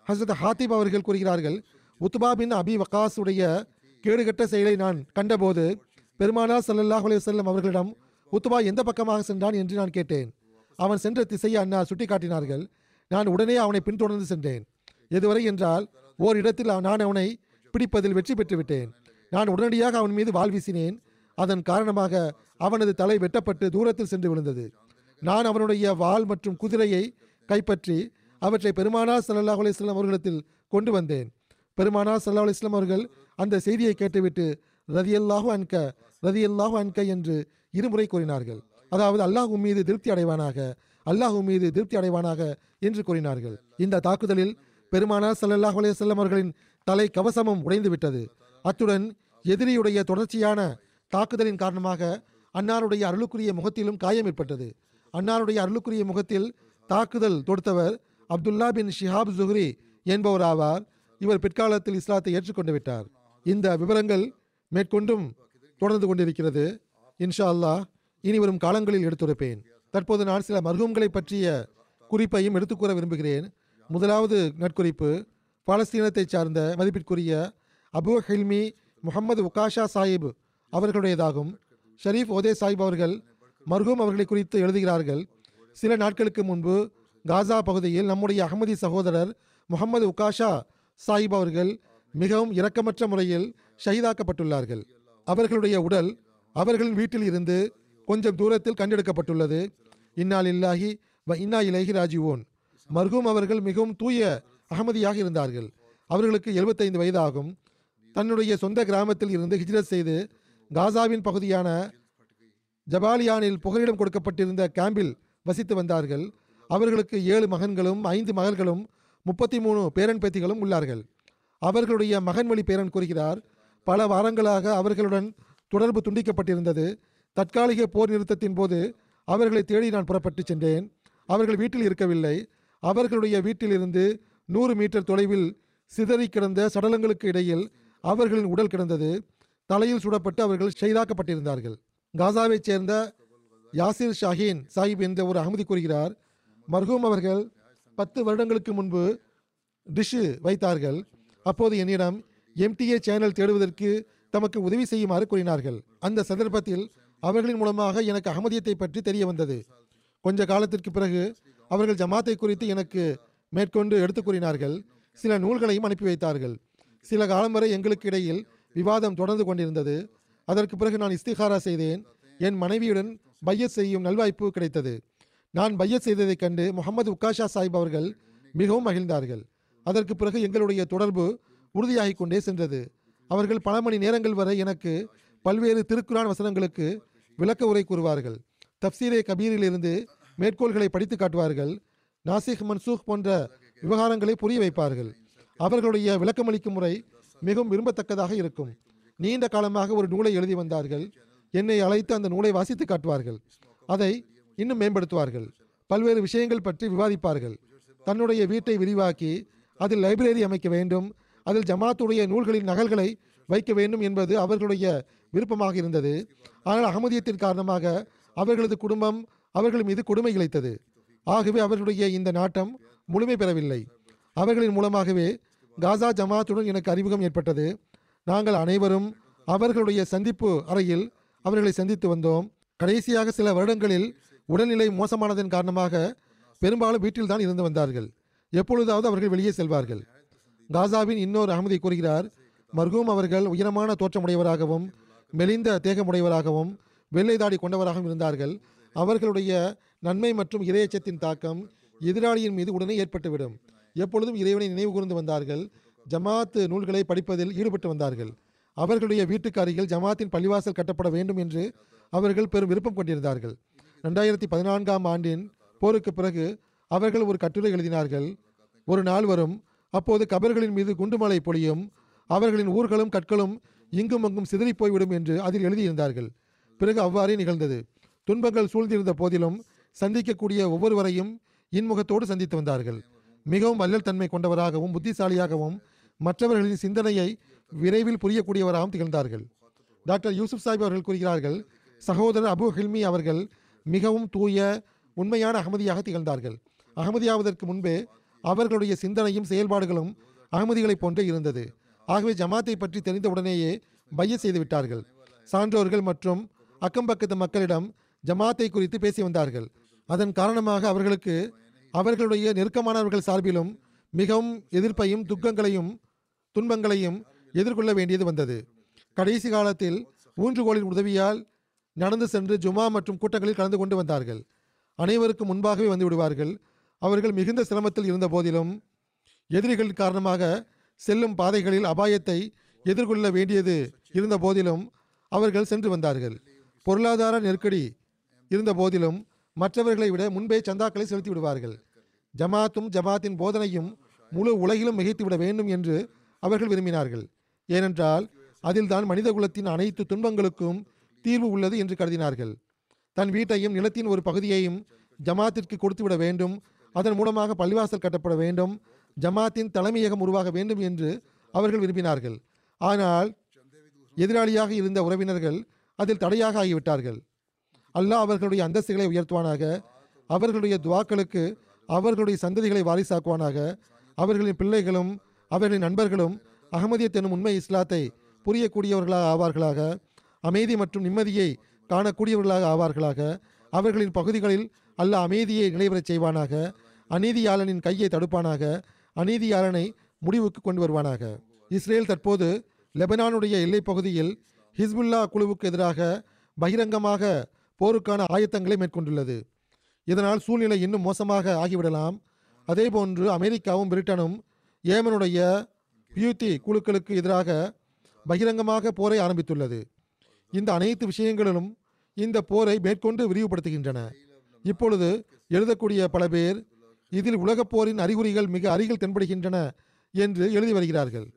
ஹசரத் ஹாத்திப் அவர்கள் கூறுகிறார்கள் உத்பா பின் அபி வக்காஸ் கேடுகட்ட செயலை நான் கண்டபோது பெருமானா ஸல்லல்லாஹு அலைஹி அவர்களிடம் உத்பா எந்த பக்கமாக சென்றான் என்று நான் கேட்டேன். அவன் சென்ற திசையை அண்ணா சுட்டிக்காட்டினார்கள். நான் உடனே அவனை பின்தொடர்ந்து சென்றேன். எதுவரை என்றால் ஓர் இடத்தில் நான் அவனை பிடிப்பதில் வெற்றி பெற்று விட்டேன் நான் உடனடியாக அவன் மீது வாள் வீசினேன். அதன் காரணமாக அவனது தலை வெட்டப்பட்டு தூரத்தில் சென்று விழுந்தது. நான் அவனுடைய வாள் மற்றும் குதிரையை கைப்பற்றி அவற்றை பெருமானா சல்லல்லாஹு அலிஸ்லாம் அவர்களிடத்தில் கொண்டு வந்தேன். பெருமானா சல்லா அலிஸ்லாம் அவர்கள் அந்த செய்தியை கேட்டுவிட்டு ரதியல்லாஹு அன்க ரதியல்லாஹு அன்க என்று இருமுறை கூறினார்கள். அதாவது அல்லாஹ் மீது திருப்தி அடைவானாக அல்லாஹ் மீது திருப்தி அடைவானாக என்று கூறினார்கள். இந்த தாக்குதலில் பெருமானா சல்லாஹ் அலையம் அவர்களின் தலை கவசமும் உடைந்துவிட்டது அத்துடன் எதிரியுடைய தொடர்ச்சியான தாக்குதலின் காரணமாக அன்னாருடைய அருளுக்குரிய முகத்திலும் காயம் ஏற்பட்டது. அன்னாருடைய அருளுக்குரிய முகத்தில் தாக்குதல் தொடுத்தவர் அப்துல்லா பின் ஷிஹாப் ஜுஹ்ரி என்பவர் ஆவார் இவர் பிற்காலத்தில் இஸ்லாத்தை ஏற்றுக்கொண்டு விட்டார். இந்த விவரங்கள் மேற்கொண்டும் தொடர்ந்து கொண்டிருக்கிறது. இன்ஷா அல்லாஹ் இனி வரும் காலங்களில் எடுத்துரைப்பேன். தற்போது நான் சில மருகங்களை பற்றிய குறிப்பையும் எடுத்துக்கூற விரும்புகிறேன். முதலாவது நட்குறிப்பு பாலஸ்தீனத்தைச் சார்ந்த மதிப்பிற்குரிய அபு ஹில்மி முகமது உகாஷா சாஹிப் அவர்களுடையதாகும். ஷரீஃப் ஒதே சாஹிப் அவர்கள் மர்ஹூம் அவர்களை குறித்து எழுதுகிறார்கள். சில நாட்களுக்கு முன்பு காசா பகுதியில் நம்முடைய அகமதி சகோதரர் முகமது உகாஷா சாஹிப் அவர்கள் மிகவும் இரக்கமற்ற முறையில் ஷஹீதாக்கப்பட்டுள்ளார்கள். அவர்களுடைய உடல் அவர்களின் வீட்டில் இருந்து கொஞ்சம் தூரத்தில் கண்டெடுக்கப்பட்டுள்ளது. இன்னால் இல்லாஹி வ இன்னா இலகி ராஜிவோன் மர்ஹூம் அவர்கள் மிகவும் தூய அகமதியாக இருந்தார்கள். அவர்களுக்கு 75 வயதாகும். தன்னுடைய சொந்த கிராமத்தில் இருந்து ஹிஜ்ரத் செய்து காசாவின் பகுதியான ஜபாலியானில் புகலிடம் கொடுக்கப்பட்டிருந்த கேம்பில் வசித்து வந்தார்கள். அவர்களுக்கு ஏழு மகன்களும் ஐந்து மகள்களும் முப்பத்தி மூணு பேரன் பேத்திகளும் உள்ளார்கள். அவர்களுடைய மகன் வழி பேரன் கூறுகிறார் பல வாரங்களாக அவர்களுடன் தொடர்பு துண்டிக்கப்பட்டிருந்தது. தற்காலிக போர் நிறுத்தத்தின் போது அவர்களை தேடி நான் புறப்பட்டு சென்றேன். அவர்கள் வீட்டில் இருக்கவில்லை. அவர்களுடைய வீட்டிலிருந்து நூறு மீட்டர் தொலைவில் சிதறி கிடந்த சடலங்களுக்கு இடையில் அவர்களின் உடல் கிடந்தது. தலையில் சுடப்பட்டு அவர்கள் ஷெய்தாக்கப்பட்டிருந்தார்கள் காசாவைச் சேர்ந்த யாசிர் ஷாஹீன் சாஹிப் என்ற ஒரு அகமதி கூறுகிறார் மர்ஹூம் அவர்கள் பத்து வருடங்களுக்கு முன்பு டிஷ்ஷு வைத்தார்கள். அப்போது என்னிடம் எம்டிஏ சேனல் தேடுவதற்கு தமக்கு உதவி செய்யுமாறு கூறினார்கள். அந்த சந்தர்ப்பத்தில் அவர்களின் மூலமாக எனக்கு அகமதியத்தை பற்றி தெரிய வந்தது. கொஞ்ச காலத்திற்கு பிறகு அவர்கள் ஜமாத்தை குறித்து எனக்கு மேற்கொண்டு எடுத்துக் கூறினார்கள். சில நூல்களையும் அனுப்பி வைத்தார்கள். சில காலம் வரை எங்களுக்கு இடையில் விவாதம் தொடர்ந்து கொண்டிருந்தது. அதற்கு பிறகு நான் இஸ்திகாரா செய்தேன். என் மனைவியுடன் பையத் செய்யும் நல்வாய்ப்பு கிடைத்தது. நான் பையத் செய்ததைக் கண்டு முகமது உக்காஷா சாஹிப் அவர்கள் மிகவும் மகிழ்ந்தார்கள். அதற்கு பிறகு எங்களுடைய தொடர்பு உறுதியாகி கொண்டே சென்றது. அவர்கள் பல மணி நேரங்கள் வரை எனக்கு பல்வேறு திருக்குறான் வசனங்களுக்கு விளக்க உரை கூறுவார்கள். தப்சீரே கபீரிலிருந்து மேற்கோள்களை படித்து காட்டுவார்கள். நாசிக் மன்சூக் போன்ற விவகாரங்களை புரிய வைப்பார்கள். அவர்களுடைய விளக்கமளிக்கும் முறை மிகவும் விரும்பத்தக்கதாக இருக்கும். நீண்ட காலமாக ஒரு நூலை எழுதி வந்தார்கள். என்னை அழைத்து அந்த நூலை வாசித்து காட்டுவார்கள். அதை இன்னும் மேம்படுத்துவார்கள். பல்வேறு விஷயங்கள் பற்றி விவாதிப்பார்கள். தன்னுடைய வீட்டை விரிவாக்கி அதில் லைப்ரரி அமைக்க வேண்டும். அதில் ஜமாத்துடைய நூல்களின் நகல்களை வைக்க வேண்டும் என்பது அவர்களுடைய விருப்பமாக இருந்தது. ஆனால் அகமதியத்தின் காரணமாக அவர்களது குடும்பம் அவர்கள் மீது கொடுமை இழைத்தது. ஆகவே அவர்களுடைய இந்த நாட்டம் முழுமை பெறவில்லை. அவர்களின் மூலமாகவே காசா ஜமாத்துடன் எனக்கு அறிமுகம் ஏற்பட்டது. நாங்கள் அனைவரும் அவர்களுடைய சந்திப்பு அறையில் அவர்களை சந்தித்து வந்தோம். கடைசியாக சில வருடங்களில் உடல்நிலை மோசமானதன் காரணமாக பெரும்பாலும் வீட்டில்தான் இருந்து வந்தார்கள். எப்பொழுதாவது அவர்கள் வெளியே செல்வார்கள். காசாவின் இன்னொரு அகமதி கூறுகிறார் மர்ஹூம் அவர்கள் உயரமான தோற்றமுடையவராகவும் மெலிந்த தேகமுடையவராகவும் வெள்ளை தாடி கொண்டவராகவும் இருந்தார்கள். அவர்களுடைய நன்மை மற்றும் இரையச்சத்தின் தாக்கம் எதிராளியின் மீது உடனே ஏற்பட்டுவிடும். எப்பொழுதும் இறைவனை நினைவு கூர்ந்து வந்தார்கள். ஜமாத்து நூல்களை படிப்பதில் ஈடுபட்டு வந்தார்கள். அவர்களுடைய வீட்டுக்கு அருகில் ஜமாத்தின் பள்ளிவாசல் கட்டப்பட வேண்டும் என்று அவர்கள் பெரும் விருப்பம் கொண்டிருந்தார்கள். ரெண்டாயிரத்தி பதினான்காம் ஆண்டின் போருக்கு பிறகு அவர்கள் ஒரு கட்டுரை எழுதினார்கள். ஒரு நாள் வரும் அப்போது கபர்களின் மீது குண்டுமலை பொழியும் அவர்களின் ஊர்களும் கற்களும் இங்கும் அங்கும் சிதறி போய்விடும் என்று அதில் எழுதியிருந்தார்கள். பிறகு அவ்வாறே நிகழ்ந்தது. துன்பங்கள் சூழ்ந்திருந்த போதிலும் சந்திக்கக்கூடிய ஒவ்வொருவரையும் இன்முகத்தோடு சந்தித்து வந்தார்கள். மிகவும் வல்லல் தன்மை கொண்டவராகவும் புத்திசாலியாகவும் மற்றவர்களின் சிந்தனையை விரைவில் புரியக்கூடியவராகவும் திகழ்ந்தார்கள். டாக்டர் யூசுப் சாஹிப் அவர்கள் கூறுகிறார்கள் சகோதரர் அபு ஹில்மி அவர்கள் மிகவும் தூய உண்மையான அகமதியாக திகழ்ந்தார்கள். அகமதியாவதற்கு முன்பே அவர்களுடைய சிந்தனையும் செயல்பாடுகளும் அகமதிகளைப் போன்றே இருந்தது. ஆகவே ஜமாத்தை பற்றி தெரிந்தவுடனேயே பைய செய்து விட்டார்கள். சான்றோர்கள் மற்றும் அக்கம்பக்கத்து மக்களிடம் ஜமாத்தை குறித்து பேசி வந்தார்கள். அதன் காரணமாக அவர்களுக்கு அவர்களுடைய நெருக்கமானவர்கள் சார்பிலும் மிகவும் எதிர்ப்பையும் துக்கங்களையும் துன்பங்களையும் எதிர்கொள்ள வேண்டியது வந்தது. கடைசி காலத்தில் ஊன்றுகோலின் உதவியால் நடந்து சென்று ஜுமா மற்றும் கூட்டங்களில் கலந்து கொண்டு வந்தார்கள். அனைவருக்கும் முன்பாகவே வந்து விடுவார்கள். அவர்கள் மிகுந்த சிரமத்தில் இருந்த போதிலும் எதிரிகள் காரணமாக செல்லும் பாதைகளில் அபாயத்தை எதிர்கொள்ள வேண்டியது இருந்த போதிலும் அவர்கள் சென்று வந்தார்கள். பொருளாதார நெருக்கடி இருந்த போதிலும் மற்றவர்களை விட முன்பே சந்தாக்களை செலுத்தி விடுவார்கள். ஜமாத்தும் ஜமாத்தின் போதனையும் முழு உலகிலும் மிகைத்துவிட வேண்டும் என்று அவர்கள் விரும்பினார்கள். ஏனென்றால் அதில்தான் மனிதகுலத்தின் அனைத்து துன்பங்களுக்கும் தீர்வு உள்ளது என்று கருதினார்கள். தன் வீட்டையும் நிலத்தின் ஒரு பகுதியையும் ஜமாத்திற்கு கொடுத்துவிட வேண்டும். அதன் மூலமாக பள்ளிவாசல் கட்டப்பட வேண்டும். ஜமாத்தின் தலைமையகம் உருவாக வேண்டும் என்று அவர்கள் விரும்பினார்கள். ஆனால் எதிராளியாக இருந்த உறவினர்கள் அதில் தடையாக ஆகிவிட்டார்கள். அல்லாஹ் அவர்களுடைய அந்தஸ்துகளை உயர்த்துவானாக. அவர்களுடைய துவாக்களுக்கு அவர்களுடைய சந்ததிகளை வாரிசாக்குவானாக. அவர்களின் பிள்ளைகளும் அவர்களின் நண்பர்களும் அகமதியத் எனும் உண்மை இஸ்லாத்தை புரியக்கூடியவர்களாக ஆவார்களாக. அமைதி மற்றும் நிம்மதியை காணக்கூடியவர்களாக ஆவார்களாக. அவர்களின் பகுதிகளில் அல்லாஹ் அமைதியை நிலைவரச் செய்வானாக. அநீதியாளனின் கையை தடுப்பானாக. அநீதியாளனை முடிவுக்கு கொண்டு வருவானாக. இஸ்ரேல் தற்போது லெபனானுடைய எல்லைப்பகுதியில் ஹிஸ்புல்லா குழுவுக்கு எதிராக பகிரங்கமாக போருக்கான ஆயத்தங்களை மேற்கொண்டுள்ளது. இதனால் சூழ்நிலை இன்னும் மோசமாக ஆகிவிடலாம். அதேபோன்று அமெரிக்காவும் பிரிட்டனும் ஏமனுடைய பியூத்தி குழுக்களுக்கு எதிராக பகிரங்கமாக போரை ஆரம்பித்துள்ளது. இந்த அனைத்து விஷயங்களிலும் இந்த போரை மேற்கொண்டு விரிவுபடுத்துகின்றன. இப்பொழுது எழுதக்கூடிய பல பேர் இதில் உலகப் போரின் அறிகுறிகள் மிக அருகில் தென்படுகின்றன என்று எழுதி வருகிறார்கள்.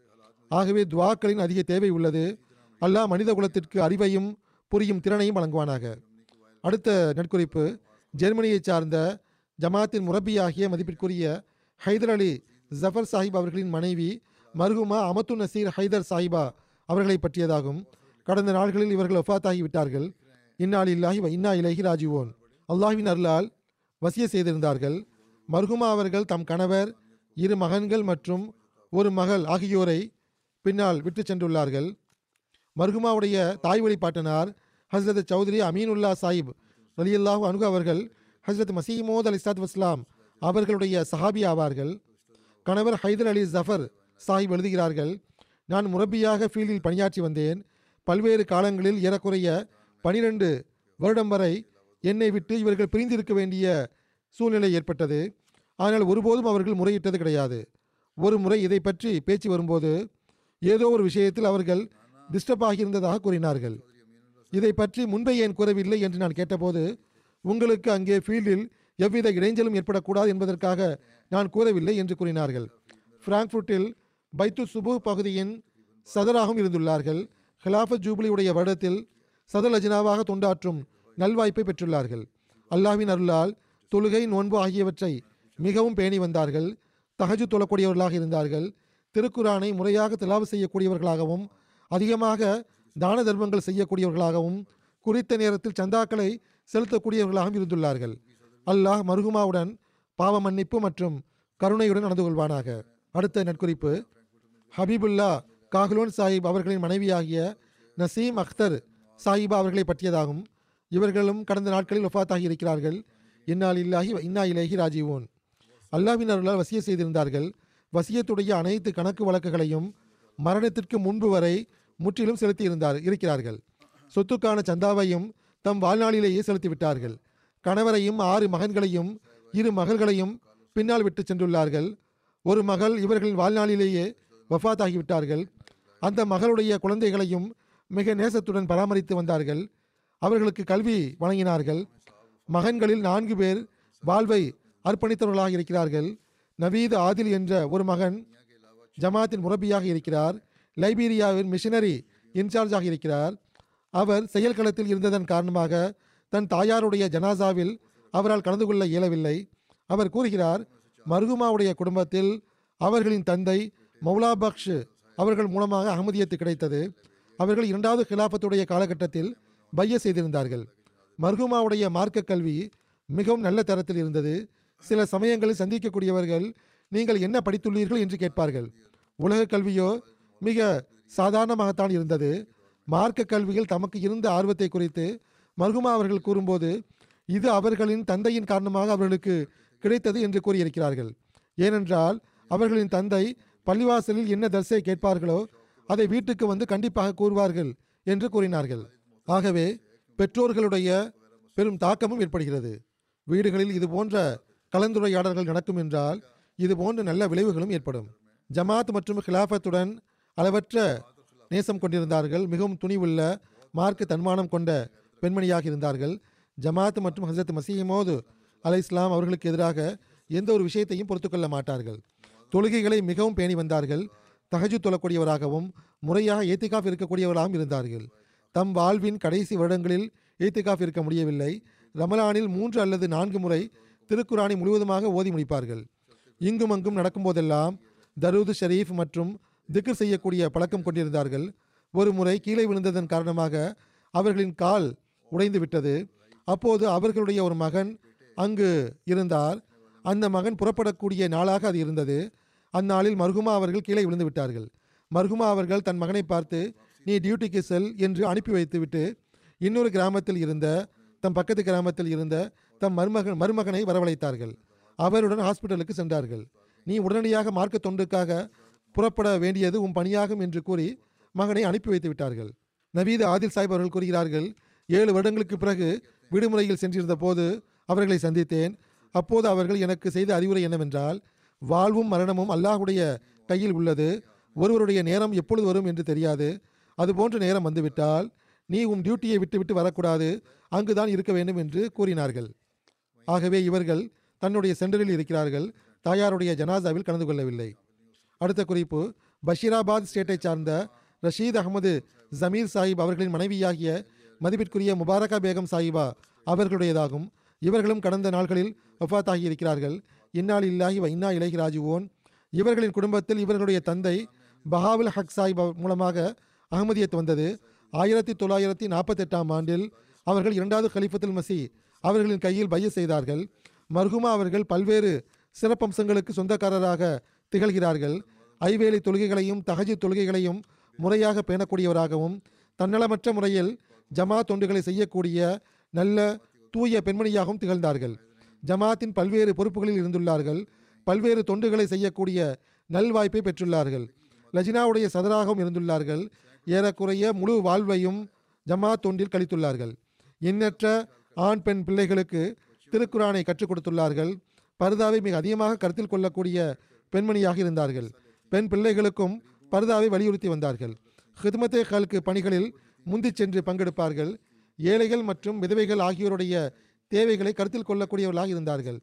ஆகவே துவாக்களின் அதிக தேவை உள்ளது. அல்லாஹ் மனித குலத்திற்கு அறிவையும் புரியும் திறனையும் வழங்குவானாக. அடுத்த நட்குறிப்பு ஜெர்மனியைச் சார்ந்த ஜமாத்தின் முரப்பியாகிய மதிப்பிற்குரிய ஹைதர் அலி ஜஃபர் சாஹிப் அவர்களின் மனைவி மர்ஹுமா அமத்து நசீர் ஹைதர் சாஹிபா அவர்களை பற்றியதாகும். கடந்த நாள்களில் இவர்கள் ஒஃபாத்தாகி விட்டார்கள். இந்நாள் இல்லாஹி இன்னா இலகி ராஜுவோன் அல்லாஹின் அருளால் வசிய செய்திருந்தார்கள். மர்ஹுமா அவர்கள் தம் கணவர் இரு மகன்கள் மற்றும் ஒரு மகள் ஆகியோரை பின்னால் விட்டு சென்றுள்ளார்கள். மர்ஹுமாவுடைய தாய் வழி பாட்டனார் ஹஸ்ரத் சௌத்ரி அமீனுல்லா சாஹிப் ரலியல்லாஹு அனுகு அவர்கள் ஹஸ்ரத் மசீமோத் அலி சாத் வஸ்லாம் அவர்களுடைய சஹாபி ஆவார்கள். கணவர் ஹைதர் அலி ஜஃபர் சாஹிப் எழுதுகிறார்கள் நான் முரப்பியாக ஃபீல்டில் பணியாற்றி வந்தேன். பல்வேறு காலங்களில் ஏறக்குறைய பனிரெண்டு வருடம் வரை என்னை விட்டு இவர்கள் பிரிந்திருக்க வேண்டிய சூழ்நிலை ஏற்பட்டது. ஆனால் ஒருபோதும் அவர்கள் முறையிட்டது கிடையாது. ஒரு முறை இதை பற்றி பேச்சு வரும்போது ஏதோ ஒரு விஷயத்தில் அவர்கள் டிஸ்டர்ப் ஆகியிருந்ததாக கூறினார்கள். இதை பற்றி முன்பே ஏன் கூறவில்லை என்று நான் கேட்டபோது உங்களுக்கு அங்கே ஃபீல்டில் எவ்வித இடைஞ்சலும் ஏற்படக்கூடாது என்பதற்காக நான் கூறவில்லை என்று கூறினார்கள். பிராங்க்ஃபுட்டில் பைத்து சுபு பகுதியின் சதராகவும் இருந்துள்ளார்கள். ஹிலாஃபத் ஜூபிலியுடைய வருடத்தில் சதர் லஜினாவாக தொண்டாற்றும் நல்வாய்ப்பை பெற்றுள்ளார்கள். அல்லாஹ்வின் அருளால் தொழுகை நோன்பு ஆகியவற்றை மிகவும் பேணி வந்தார்கள். தஹஜு தொழக்கூடியவர்களாக இருந்தார்கள். திருக்குரானை முறையாக திலாவு செய்யக்கூடியவர்களாகவும் அதிகமாக தான தர்மங்கள் செய்யக்கூடியவர்களாகவும் குறித்த நேரத்தில் சந்தாக்களை செலுத்தக்கூடியவர்களாகவும் இருந்துள்ளார்கள். அல்லாஹ் மருகுமாவுடன் பாவ மன்னிப்பு மற்றும் கருணையுடன் நடந்து கொள்வானாக. அடுத்த நட்குறிப்பு ஹபீபுல்லா காஹ்லோன் சாஹிப் அவர்களின் மனைவியாகிய நசீம் அக்தர் சாஹிபா அவர்களை பற்றியதாகும். இவர்களும் கடந்த நாட்களில் ஒஃபாத்தாகி இருக்கிறார்கள். இன்னால் இல்லாஹி இன்னா இலேஹி ராஜீவோன் அல்லாஹ்வின் அருளால் வசிய செய்திருந்தார்கள். வசியத்துடைய அனைத்து கணக்கு வழக்குகளையும் மரணத்திற்கு முன்பு வரை முற்றிலும் செலுத்தி இருந்தார் இருக்கிறார்கள். சொத்துக்கான சந்தாவையும் தம் வாழ்நாளிலேயே செலுத்திவிட்டார்கள். கணவரையும் ஆறு மகன்களையும் இரு மகள்களையும் பின்னால் விட்டு சென்றுள்ளார்கள். ஒரு மகள் இவர்களின் வாழ்நாளிலேயே வஃபாத்தாகிவிட்டார்கள் அந்த மகளுடைய குழந்தைகளையும் மிக நேசத்துடன் பராமரித்து வந்தார்கள். அவர்களுக்கு கல்வி வழங்கினார்கள். மகன்களில் நான்கு பேர் வாழ்வை அர்ப்பணித்தவர்களாக இருக்கிறார்கள். நவீத் ஆதில் என்ற ஒரு மகன் ஜமாத்தின் முரபியாக இருக்கிறார். லைபீரியாவின் மிஷினரி இன்சார்ஜாக இருக்கிறார். அவர் செயல்களத்தில் இருந்ததன் காரணமாக தன் தாயாருடைய ஜனாசாவில் அவரால் கலந்து கொள்ள இயலவில்லை. அவர் கூறுகிறார் மர்குமாவுடைய குடும்பத்தில் அவர்களின் தந்தை மௌலா பக்ஷ் அவர்கள் மூலமாக அகமதியத்து கிடைத்தது. அவர்கள் இரண்டாவது கிலாபத்துடைய காலகட்டத்தில் பைய செய்திருந்தார்கள். மர்குமாவுடைய மார்க்க கல்வி மிகவும் நல்ல தரத்தில் இருந்தது. சில சமயங்களில் சந்திக்கக்கூடியவர்கள் நீங்கள் என்ன படித்துள்ளீர்கள்? என்று கேட்பார்கள். உலக கல்வியோ மிக சாதாரணமாகத்தான் இருந்தது. மார்க்க கல்வியில் தமக்கு இருந்த ஆர்வத்தை குறித்து மர்குமா அவர்கள் கூறும்போது இது அவர்களின் தந்தையின் காரணமாக அவர்களுக்கு கிடைத்தது என்று கூறியிருக்கிறார்கள். ஏனென்றால் அவர்களின் தந்தை பள்ளிவாசலில் என்ன தர்சை கேட்பார்களோ அதை வீட்டுக்கு வந்து கண்டிப்பாக கூறுவார்கள் என்று கூறினார்கள். ஆகவே பெற்றோர்களுடைய பெரும் தாக்கமும் ஏற்படுகிறது. வீடுகளில் இது போன்ற கலந்துரையாடல்கள் நடக்கும் என்றால் இது போன்ற நல்ல விளைவுகளும் ஏற்படும். ஜமாத் மற்றும் கிலாஃபத்துடன் அளவற்ற நேசம் கொண்டிருந்தார்கள். மிகவும் துணிவுள்ள மார்க்க தன்மானம் கொண்ட பெண்மணியாக இருந்தார்கள். ஜமாத் மற்றும் ஹசரத் மசீமோது அலை இஸ்லாம் அவர்களுக்கு எதிராக எந்த ஒரு விஷயத்தையும் பொறுத்துக்கொள்ள மாட்டார்கள். தொழுகைகளை மிகவும் பேணி வந்தார்கள். தகஜு தொழக்கூடியவராகவும் முறையாக ஏத்திகாஃப் இருக்கக்கூடியவராகவும் இருந்தார்கள். தம் வாழ்வின் கடைசி வருடங்களில் ஏத்திகாஃப் இருக்க முடியவில்லை. ரமலானில் மூன்று அல்லது நான்கு முறை திருக்குரானை முழுவதுமாக ஓதி முடிப்பார்கள். இங்கும் அங்கும் நடக்கும்போதெல்லாம் தரூது ஷரீஃப் மற்றும் திக்ர் செய்யக்கூடிய பழக்கம் கொண்டிருந்தார்கள். ஒரு முறை கீழே விழுந்ததன் காரணமாக அவர்களின் கால் உடைந்து விட்டது. அப்போது அவர்களுடைய ஒரு மகன் அங்கு இருந்தார். அந்த மகன் புறப்படக்கூடிய நாளாக அது இருந்தது. அந்நாளில் மர்ஹுமா அவர்கள் கீழே விழுந்து விட்டார்கள். மர்ஹுமா அவர்கள் தன் மகனை பார்த்து நீ டியூட்டிக்கு செல் என்று அனுப்பி வைத்துவிட்டு இன்னொரு கிராமத்தில் இருந்த தம் பக்கத்து கிராமத்தில் இருந்த தம் மருமகன் மருமகனை வரவழைத்தார்கள். அவருடன் ஹாஸ்பிட்டலுக்கு சென்றார்கள். நீ உடனடியாக மார்க்க தொண்டுக்காக புறப்பட வேண்டியது உன் பணியாகும் என்று கூறி மகனை அனுப்பி வைத்து விட்டார்கள். நவீது ஆதில் சாஹிப் அவர்கள் கூறுகிறார்கள் ஏழு வருடங்களுக்கு பிறகு விடுமுறையில் சென்றிருந்த போது அவர்களை சந்தித்தேன். அப்போது அவர்கள் எனக்கு செய்த அறிவுரை என்னவென்றால் வாழ்வும் மரணமும் அல்லாஹுடைய கையில் உள்ளது. ஒருவருடைய நேரம் எப்பொழுது வரும் என்று தெரியாது. அதுபோன்ற நேரம் வந்துவிட்டால் நீ உன் டியூட்டியை விட்டுவிட்டு வரக்கூடாது. அங்குதான் இருக்க வேண்டும் என்று கூறினார்கள். ஆகவே இவர்கள் தன்னுடைய சென்டரில் இருக்கிறார்கள். தாயாருடைய ஜனாசாவில் கலந்து கொள்ளவில்லை. அடுத்த குறிப்பு பஷீராபாத் ஸ்டேட்டை சார்ந்த ரஷீத் அகமது ஜமீர் சாஹிப் அவர்களின் மனைவியாகிய மதிப்பிற்குரிய முபாரகா பேகம் சாஹிபா அவர்களுடையதாகும். இவர்களும் கடந்த நாள்களில் வஃபாத்தாகி இருக்கிறார்கள் இன்னால் இல்லாஹி வைனா இன்னா இலகி ராஜுவோன் இவர்களின் குடும்பத்தில் இவர்களுடைய தந்தை பஹாவுல் ஹக் சாஹிப் மூலமாக அகமதியத் வந்தது ஆயிரத்தி தொள்ளாயிரத்தி நாற்பத்தெட்டாம் ஆண்டில் அவர்கள் இரண்டாவது கலிஃபத்துல் மசி அவர்களின் கையில் பைய செய்தார்கள். மர்ஹுமா அவர்கள் பல்வேறு சிறப்பம்சங்களுக்கு சொந்தக்காரராக திகழ்கிறார்கள். ஐவேலி தொழுகைகளையும் தகஜி தொழுகைகளையும் முறையாக பேணக்கூடியவராகவும் தன்னலமற்ற முறையில் ஜமா தொண்டுகளை செய்யக்கூடிய நல்ல தூய பெண்மணியாகவும் திகழ்ந்தார்கள். ஜமாத்தின் பல்வேறு பொறுப்புகளில் இருந்துள்ளார்கள். பல்வேறு தொண்டுகளை செய்யக்கூடிய நல்வாய்ப்பை பெற்றுள்ளார்கள். லஜினாவுடைய சதராகவும் இருந்துள்ளார்கள். ஏறக்குறைய முழு வாழ்வையும் ஜமாத் தொண்டில் கழித்துள்ளார்கள். எண்ணற்ற ஆண் பெண் பிள்ளைகளுக்கு திருக்குரானை கற்றுக் கொடுத்துள்ளார்கள். பர்தாவை மிக அதிகமாக கருத்தில் கொள்ளக்கூடிய பெண்மணியாக இருந்தார்கள். பெண் பிள்ளைகளுக்கும் பர்தாவை வலியுறுத்தி வந்தார்கள். ஹிதமத்தே கல்கு பணிகளில் முந்திச் சென்று பங்கெடுப்பார்கள். ஏழைகள் மற்றும் விதவைகள் ஆகியோருடைய தேவைகளை கருத்தில் கொள்ளக்கூடியவர்களாக இருந்தார்கள்.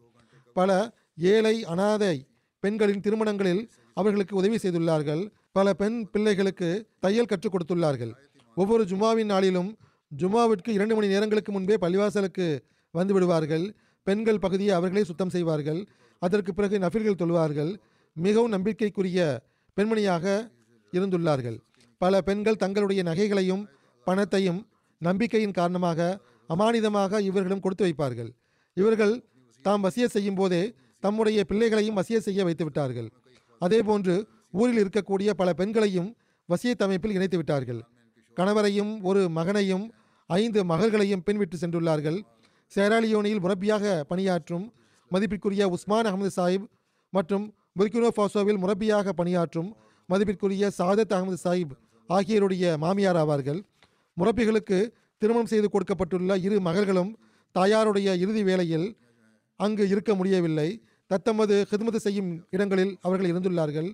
பல ஏழை அனாதை பெண்களின் திருமணங்களில் அவர்களுக்கு உதவி செய்துள்ளார்கள். பல பெண் பிள்ளைகளுக்கு தையல் கற்றுக் கொடுத்துள்ளார்கள். ஒவ்வொரு ஜுமாவின் நாளிலும் ஜுமாவிற்கு இரண்டு மணி நேரங்களுக்கு முன்பே பள்ளிவாசலுக்கு வந்து விடுவார்கள். பெண்கள் பகுதியை அவர்களே சுத்தம் செய்வார்கள். அதற்கு பிறகு நஃபில்கள் தொழுவார்கள். மிகவும் நம்பிக்கைக்குரிய பெண்மணியாக இருந்துள்ளார்கள். பல பெண்கள் தங்களுடைய நகைகளையும் பணத்தையும் நம்பிக்கையின் காரணமாக அமானிதமாக இவர்களிடம் கொடுத்து வைப்பார்கள். இவர்கள் தாம் வசிய செய்யும் போதே தம்முடைய பிள்ளைகளையும் வசிய செய்ய வைத்து விட்டார்கள் அதேபோன்று ஊரில் இருக்கக்கூடிய பல பெண்களையும் வசியத்தமைப்பில் இணைத்து விட்டார்கள். கணவரையும் ஒரு மகனையும் ஐந்து மகள்களையும் பின்விட்டு சென்றுள்ளார்கள். சேராலியோனியில் முரப்பியாக பணியாற்றும் மதிப்பிற்குரிய உஸ்மான் அகமது சாஹிப் மற்றும் புர்கினோ ஃபாசோவில் முரப்பியாக பணியாற்றும் மதிப்பிற்குரிய சாதத் அகமது சாஹிப் ஆகியோருடைய மாமியார் ஆவார்கள். முரப்பிகளுக்கு திருமணம் செய்து கொடுக்கப்பட்டுள்ள இரு மகள்களும் தாயாருடைய இறுதி வேளையில் அங்கு இருக்க முடியவில்லை. தத்தமது ஹித்மத்து செய்யும் இடங்களில் அவர்கள் இருந்துள்ளார்கள்.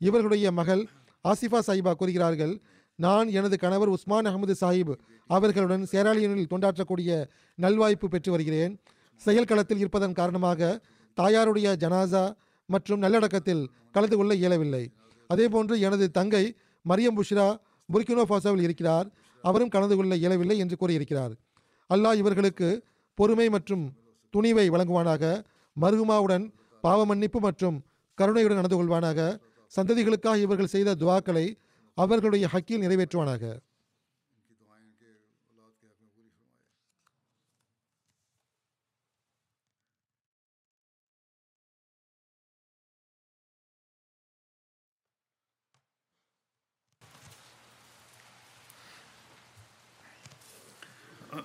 இவர்களுடைய மகள் ஆசிஃபா சாஹிபா கூறுகிறார்கள் நான் எனது கணவர் உஸ்மான் அகமது சாஹிப் அவர்களுடன் சேராலியனில் தொண்டாற்றக்கூடிய நல்வாய்ப்பு பெற்று வருகிறேன். செயல்களத்தில் இருப்பதன் காரணமாக தாயாருடைய ஜனாசா மற்றும் நல்லடக்கத்தில் கலந்து கொள்ள இயலவில்லை. அதேபோன்று எனது தங்கை மரியம் புஷ்ரா புர்கினோ ஃபாசோவில் இருக்கிறார். அவரும் கலந்து கொள்ள இயலவில்லை என்று கூறியிருக்கிறார். அல்லாஹ் இவர்களுக்கு பொறுமை மற்றும் துணிவை வழங்குவானாக. மருகுமாவுடன் பாவ மன்னிப்பு மற்றும் கருணையுடன் நடந்து கொள்வானாக. சந்ததிகளுக்காக இவர்கள் செய்த துவாக்களை அவர்களுடைய ஹக்கில் நிறைவேற்றுவானாக.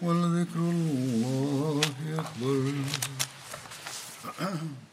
ولذكر الله أكبر.